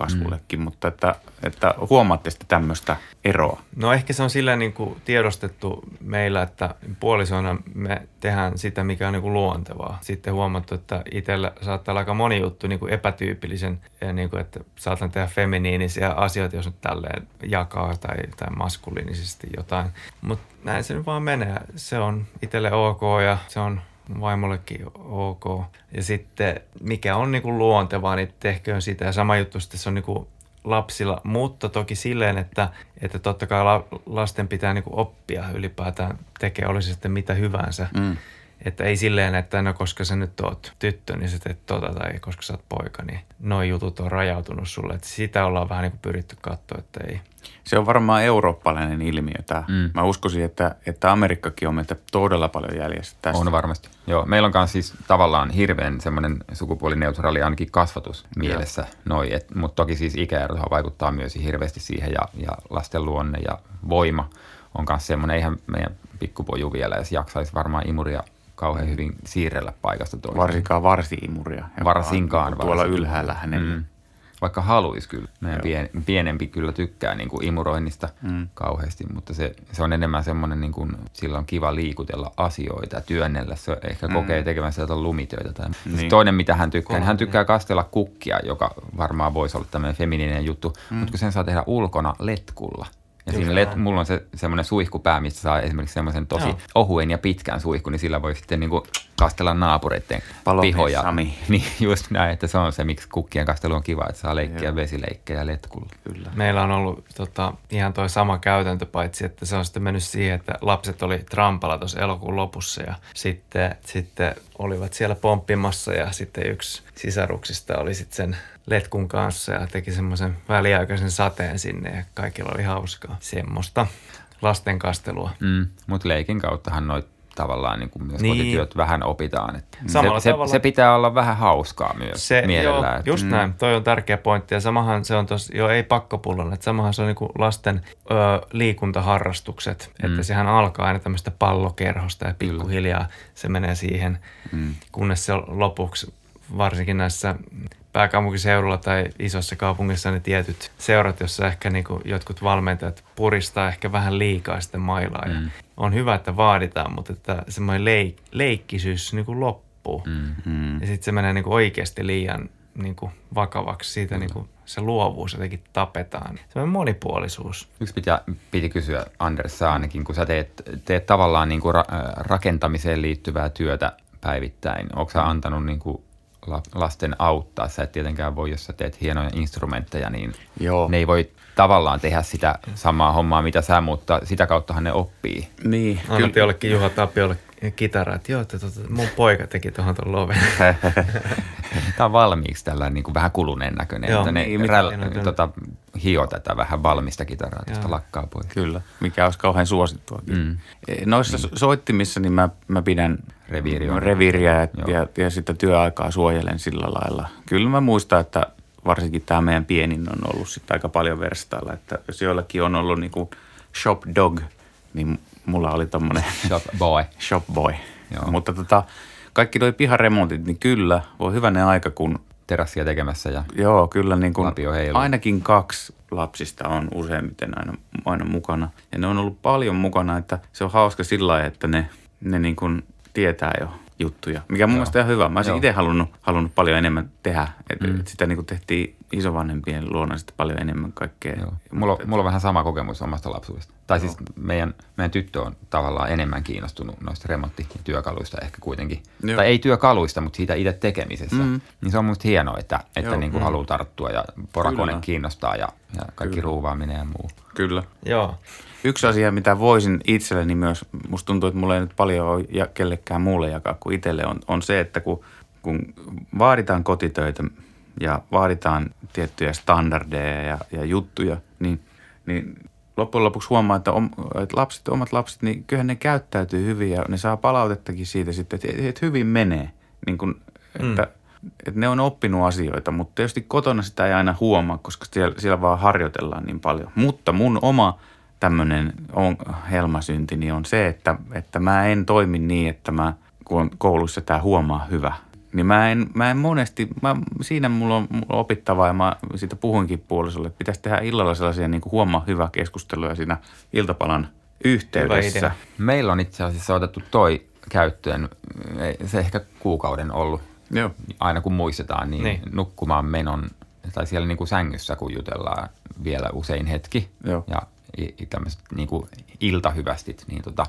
[SPEAKER 4] jälkikasvullekin, mm. mutta että, että huomaatte sitten tämmöistä eroa.
[SPEAKER 2] No ehkä se on sillä niin kuin tiedostettu meillä, että puolisoina me tehdään sitä, mikä on niin kuin luontevaa. Sitten huomattu, että itsellä saattaa olla aika moni juttu niin kuin epätyypillisen, niin kuin, että saatan tehdä feminiinisiä asioita, jos nyt tälleen jakaa tai, tai maskuliinisesti jotain. Mutta näin se nyt vaan menee. Se on itselle ok ja se on vaimollekin ok. Ja sitten mikä on niin kuin luontevaa, niin tehköön sitä. Ja sama juttu sitten se on niin kuin lapsilla, mutta toki silleen, että, että totta kai la, lasten pitää niin kuin oppia ylipäätään tekee, olisi sitten mitä hyvänsä.
[SPEAKER 4] Mm.
[SPEAKER 2] Että ei silleen, että no koska sä nyt oot tyttö, niin sä teet tota, tai koska sä oot poika, niin noi jutut on rajautunut sulle. Että sitä ollaan vähän niin kuin pyritty katsoa, että ei.
[SPEAKER 4] Se on varmaan eurooppalainen ilmiö tämä.
[SPEAKER 3] Mm.
[SPEAKER 4] Mä uskoisin, että, että Amerikkakin on meitä todella paljon jäljessä tästä.
[SPEAKER 3] On varmasti. Joo, meillä on myös siis tavallaan hirveän semmoinen sukupuolineutraali ainakin kasvatus mielessä, noi, et, mutta toki siis ikäerohan vaikuttaa myös hirveästi siihen ja, ja lasten luonne ja voima on myös semmoinen, eihän meidän pikkupoju vielä edes jaksaisi varmaan imuria kauhean hyvin siirrellä paikasta toiseen.
[SPEAKER 4] Varsinkaan varsi-imuria.
[SPEAKER 3] Varsinkaan
[SPEAKER 4] Tuolla ylhäällä hänellä.
[SPEAKER 3] Mm. Vaikka haluaisi kyllä. Meidän pien, pienempi kyllä tykkää niin kuin imuroinnista mm. kauheasti, mutta se, se on enemmän semmoinen, niin kuin, sillä on kiva liikutella asioita ja työnnellä. Se ehkä mm. kokee tekemänsä jotain lumitöitä. Tai. Niin. Toinen, mitä hän tykkää, niin hän tykkää kastella kukkia, joka varmaan voisi olla tämmöinen femininen juttu, mm. mutta kun sen saa tehdä ulkona letkulla. Ja siinä let, mulla on se semmoinen suihkupää, mistä saa esimerkiksi semmoisen tosi
[SPEAKER 2] Joo.
[SPEAKER 3] ohuen ja pitkän suihkun, niin sillä voi sitten niin kuin kastella naapureiden
[SPEAKER 4] Palomies
[SPEAKER 3] pihoja.
[SPEAKER 4] Sami.
[SPEAKER 3] Niin just näin, että se on se, miksi kukkien kastelu on kiva, että saa leikkiä
[SPEAKER 4] Joo.
[SPEAKER 3] vesileikkejä letkulla.
[SPEAKER 4] Kyllä.
[SPEAKER 2] Meillä on ollut tota, ihan toi sama käytäntö, paitsi että se on sitten mennyt siihen, että lapset oli trampalla tuossa elokuun lopussa ja sitten, sitten olivat siellä pomppimassa ja sitten yksi sisaruksista oli sitten sen letkun kanssa ja teki semmoisen väliaikaisen sateen sinne ja kaikilla oli hauskaa. Semmoista lasten kastelua.
[SPEAKER 3] Mm, mutta leikin kauttahan noit tavallaan niin kuin myös
[SPEAKER 2] Niin.
[SPEAKER 3] niin. kotityöt vähän opitaan. Että
[SPEAKER 2] Samalla
[SPEAKER 3] se, se,
[SPEAKER 2] tavalla-
[SPEAKER 3] se, pitää olla vähän hauskaa myös
[SPEAKER 2] Se,
[SPEAKER 3] mielellään.
[SPEAKER 2] joo,
[SPEAKER 3] että-
[SPEAKER 2] just mm. näin. Toi on tärkeä pointti. Ja samahan se on tos, jo ei pakkopullon, että samahan se on niinku lasten ö, liikuntaharrastukset. Mm. Että sehän alkaa aina tämmöistä pallokerhosta ja pikkuhiljaa se menee siihen, mm. kunnes se lopuksi varsinkin näissä pääkaupunkiseudulla tai isossa kaupungissa ne tietyt seurat, jossa ehkä niinku jotkut valmentajat puristaa ehkä vähän liikaa sitten mailaa. Mm. Ja on hyvä, että vaaditaan, mutta että semmoinen leik- leikkisyys niinku loppuu. Mm.
[SPEAKER 4] Mm.
[SPEAKER 2] Ja sitten se menee niinku oikeasti liian niinku vakavaksi. Siitä niinku se luovuus jotenkin tapetaan. Semmoinen monipuolisuus.
[SPEAKER 3] Yksi pitää, piti kysyä Anders ainakin, kun sä teet, teet tavallaan niin kuin ra, rakentamiseen liittyvää työtä päivittäin. Onko sä antanut niin kuin la- lasten auttaa? Sä et tietenkään voi, jos sä teet hienoja instrumentteja, niin
[SPEAKER 4] Joo.
[SPEAKER 3] ne ei voi tavallaan tehdä sitä samaa hommaa, mitä sä, mutta sitä kauttahan ne oppii.
[SPEAKER 4] Niin,
[SPEAKER 2] Annat jollekin Juha Tapiolle kitara, että joo, että tota, mun poika teki tuohon tuon loven.
[SPEAKER 3] Tämä on valmiiksi tällainen niin kuin vähän kuluneen näköinen,
[SPEAKER 2] Joo,
[SPEAKER 3] että ne
[SPEAKER 2] niin,
[SPEAKER 3] räl,
[SPEAKER 2] mitä- niin,
[SPEAKER 3] tota, hio tätä vähän valmista kitaraa, tuosta
[SPEAKER 2] Joo.
[SPEAKER 3] lakkaa pois.
[SPEAKER 4] Kyllä, mikä olisi kauhean suosittuakin.
[SPEAKER 3] Mm.
[SPEAKER 4] Mm. Noissa mm. soittimissa niin mä, mä pidän
[SPEAKER 3] Reviiri on-
[SPEAKER 4] reviiriä ja,
[SPEAKER 3] Joo.
[SPEAKER 4] ja, ja sitä työaikaa suojelen sillä lailla. Kyllä mä muistan, että varsinkin tämä meidän pienin on ollut sitten aika paljon verstailla. Että jos joillakin on ollut niinku shop dog, niin mulla oli tommonen
[SPEAKER 3] Shop boy.
[SPEAKER 4] shop boy.
[SPEAKER 3] Joo.
[SPEAKER 4] Mutta tota, kaikki nuo piharemontit, niin kyllä, voi hyvänen aika, kun
[SPEAKER 3] Terassia tekemässä ja
[SPEAKER 4] Joo, kyllä niin
[SPEAKER 3] heiluu.
[SPEAKER 4] ainakin kaksi lapsista on useimmiten aina, aina mukana. Ja ne on ollut paljon mukana, että se on hauska sillä lailla, että ne, ne niin kuin tietää jo juttuja, mikä on mun mielestä ihan hyvä. Mä olisin itse halunnut, halunnut paljon enemmän tehdä. Et, mm. et sitä niin kuin tehtiin isovanhempien luona sitten paljon enemmän kaikkea.
[SPEAKER 3] Joo. Mulla, on- mulla on vähän sama kokemus omasta lapsuudesta. Tai siis meidän, meidän tyttö on tavallaan enemmän kiinnostunut noista remontti- ja työkaluista ehkä kuitenkin.
[SPEAKER 4] Joo.
[SPEAKER 3] Tai ei työkaluista, mutta siitä itse tekemisessä.
[SPEAKER 4] Mm.
[SPEAKER 3] Niin se on musta hienoa, että, että
[SPEAKER 4] Joo,
[SPEAKER 3] niin kuin
[SPEAKER 4] mm.
[SPEAKER 3] haluaa tarttua ja porakone
[SPEAKER 4] Kyllä.
[SPEAKER 3] kiinnostaa ja, ja kaikki
[SPEAKER 4] Kyllä.
[SPEAKER 3] ruuvaaminen ja muu.
[SPEAKER 4] Kyllä.
[SPEAKER 2] Joo.
[SPEAKER 4] Yksi asia, mitä voisin itselleni myös, musta tuntuu, että mulla ei nyt paljon ole ja kellekään muulle jakaa kuin itselle, on, on se, että kun, kun vaaditaan kotitöitä ja vaaditaan tiettyjä standardeja ja, ja juttuja, niin, niin loppujen lopuksi huomaa, että, om, että lapset, omat lapset, niin kyllähän ne käyttäytyy hyvin ja ne saa palautettakin siitä sitten, että, että hyvin menee. Niin kuin, että, että ne on oppinut asioita, mutta tietysti kotona sitä ei aina huomaa, koska siellä, siellä vaan harjoitellaan niin paljon. Mutta mun oma tämmöinen on, helmasyntini on se, että, että mä en toimi niin, että mä, kun on koulussa tämä huomaa hyvä, niin mä en, mä en monesti, mä, siinä mulla on, mulla on opittavaa ja mä siitä puhuinkin puolisolle, että pitäisi tehdä illalla sellaisia niin kuin huomaa hyvä keskusteluja siinä iltapalan yhteydessä.
[SPEAKER 3] Meillä on itse asiassa otettu toi käyttöön, se ehkä kuukauden ollut,
[SPEAKER 4] Joo.
[SPEAKER 3] aina kun muistetaan, niin,
[SPEAKER 2] Niin.
[SPEAKER 3] nukkumaan menon, tai siellä niin kuin sängyssä, kun jutellaan vielä usein hetki,
[SPEAKER 4] Joo.
[SPEAKER 3] ja tämmöiset niin kuin iltahyvästit, niin tota,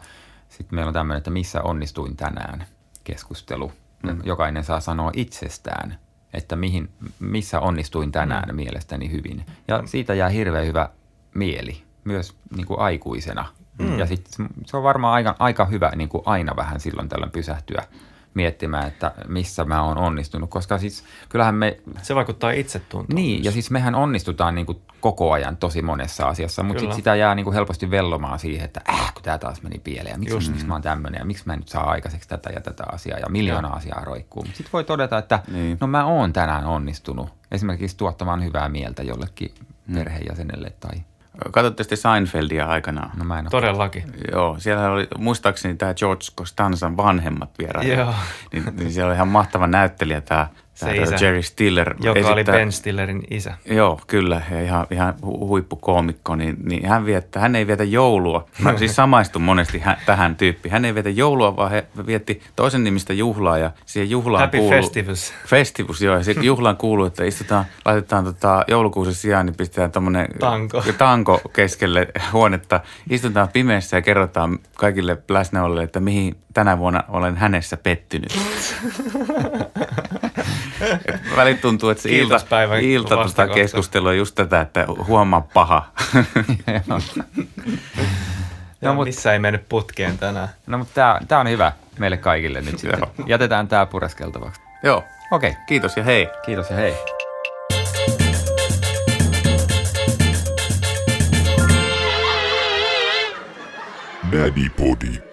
[SPEAKER 3] sitten meillä on tämmöinen, että missä onnistuin tänään keskustelu. Mm. Jokainen saa sanoa itsestään, että mihin, missä onnistuin tänään mm. mielestäni hyvin. Ja siitä jää hirveän hyvä mieli, myös niin kuin aikuisena. Mm. Ja sitten se on varmaan aika, aika hyvä niin kuin aina vähän silloin tällöin pysähtyä miettimään, että missä mä oon onnistunut, koska siis kyllähän me...
[SPEAKER 2] Se vaikuttaa itsetuntoon.
[SPEAKER 3] Niin, myös. ja siis mehän onnistutaan niin kuin koko ajan tosi monessa asiassa, mutta sit sitä jää niin kuin helposti vellomaan siihen, että äh, kun tämä taas meni pieleen, ja miksi, Just. miksi mä oon tämmöinen, ja miksi mä en nyt saa aikaiseksi tätä ja tätä asiaa, ja miljoona ja. asiaa roikkuu. Sitten voi todeta, että niin. no mä oon tänään onnistunut esimerkiksi tuottamaan hyvää mieltä jollekin hmm. perheenjäsenelle tai
[SPEAKER 4] Katsotte sitten Seinfeldia aikanaan?
[SPEAKER 2] No mä en ole Todellakin.
[SPEAKER 4] Joo, siellä oli muistaakseni tämä George Costanzan vanhemmat vieraat.
[SPEAKER 2] Joo.
[SPEAKER 4] Niin, niin siellä oli ihan mahtava näyttelijä tämä
[SPEAKER 2] se isä,
[SPEAKER 4] Jerry Stiller.
[SPEAKER 2] Joka esittää, oli Ben Stillerin isä.
[SPEAKER 4] Joo, kyllä. Ja ihan, ihan huippukoomikko. Niin, niin hän, viettää, hän ei vietä joulua. Mä siis samaistun monesti hän, tähän tyyppiin. Hän ei vietä joulua, vaan he vietti toisen nimistä juhlaa. Ja siihen juhlaan
[SPEAKER 2] Happy
[SPEAKER 4] kuuluu,
[SPEAKER 2] Festivus.
[SPEAKER 4] Festivus, joo. Ja sitten juhlaan kuuluu, että istutaan, laitetaan tota, joulukuusen sijaan, niin pistetään tuommoinen
[SPEAKER 2] tanko.
[SPEAKER 4] tanko keskelle huonetta. Istutaan pimeässä ja kerrotaan kaikille läsnäolille, että mihin tänä vuonna olen hänessä pettynyt. Välit tuntuu, että se ilta, ilta tuota keskustelu on just tätä, että huomaa paha.
[SPEAKER 2] no, mut, missä ei mennyt putkeen tänään.
[SPEAKER 3] No mutta tämä on hyvä meille kaikille nyt sitten. Jätetään tämä pureskeltavaksi.
[SPEAKER 4] Joo.
[SPEAKER 3] Okei. Okay.
[SPEAKER 4] Kiitos ja hei.
[SPEAKER 3] Kiitos ja hei.
[SPEAKER 1] Daddy Body.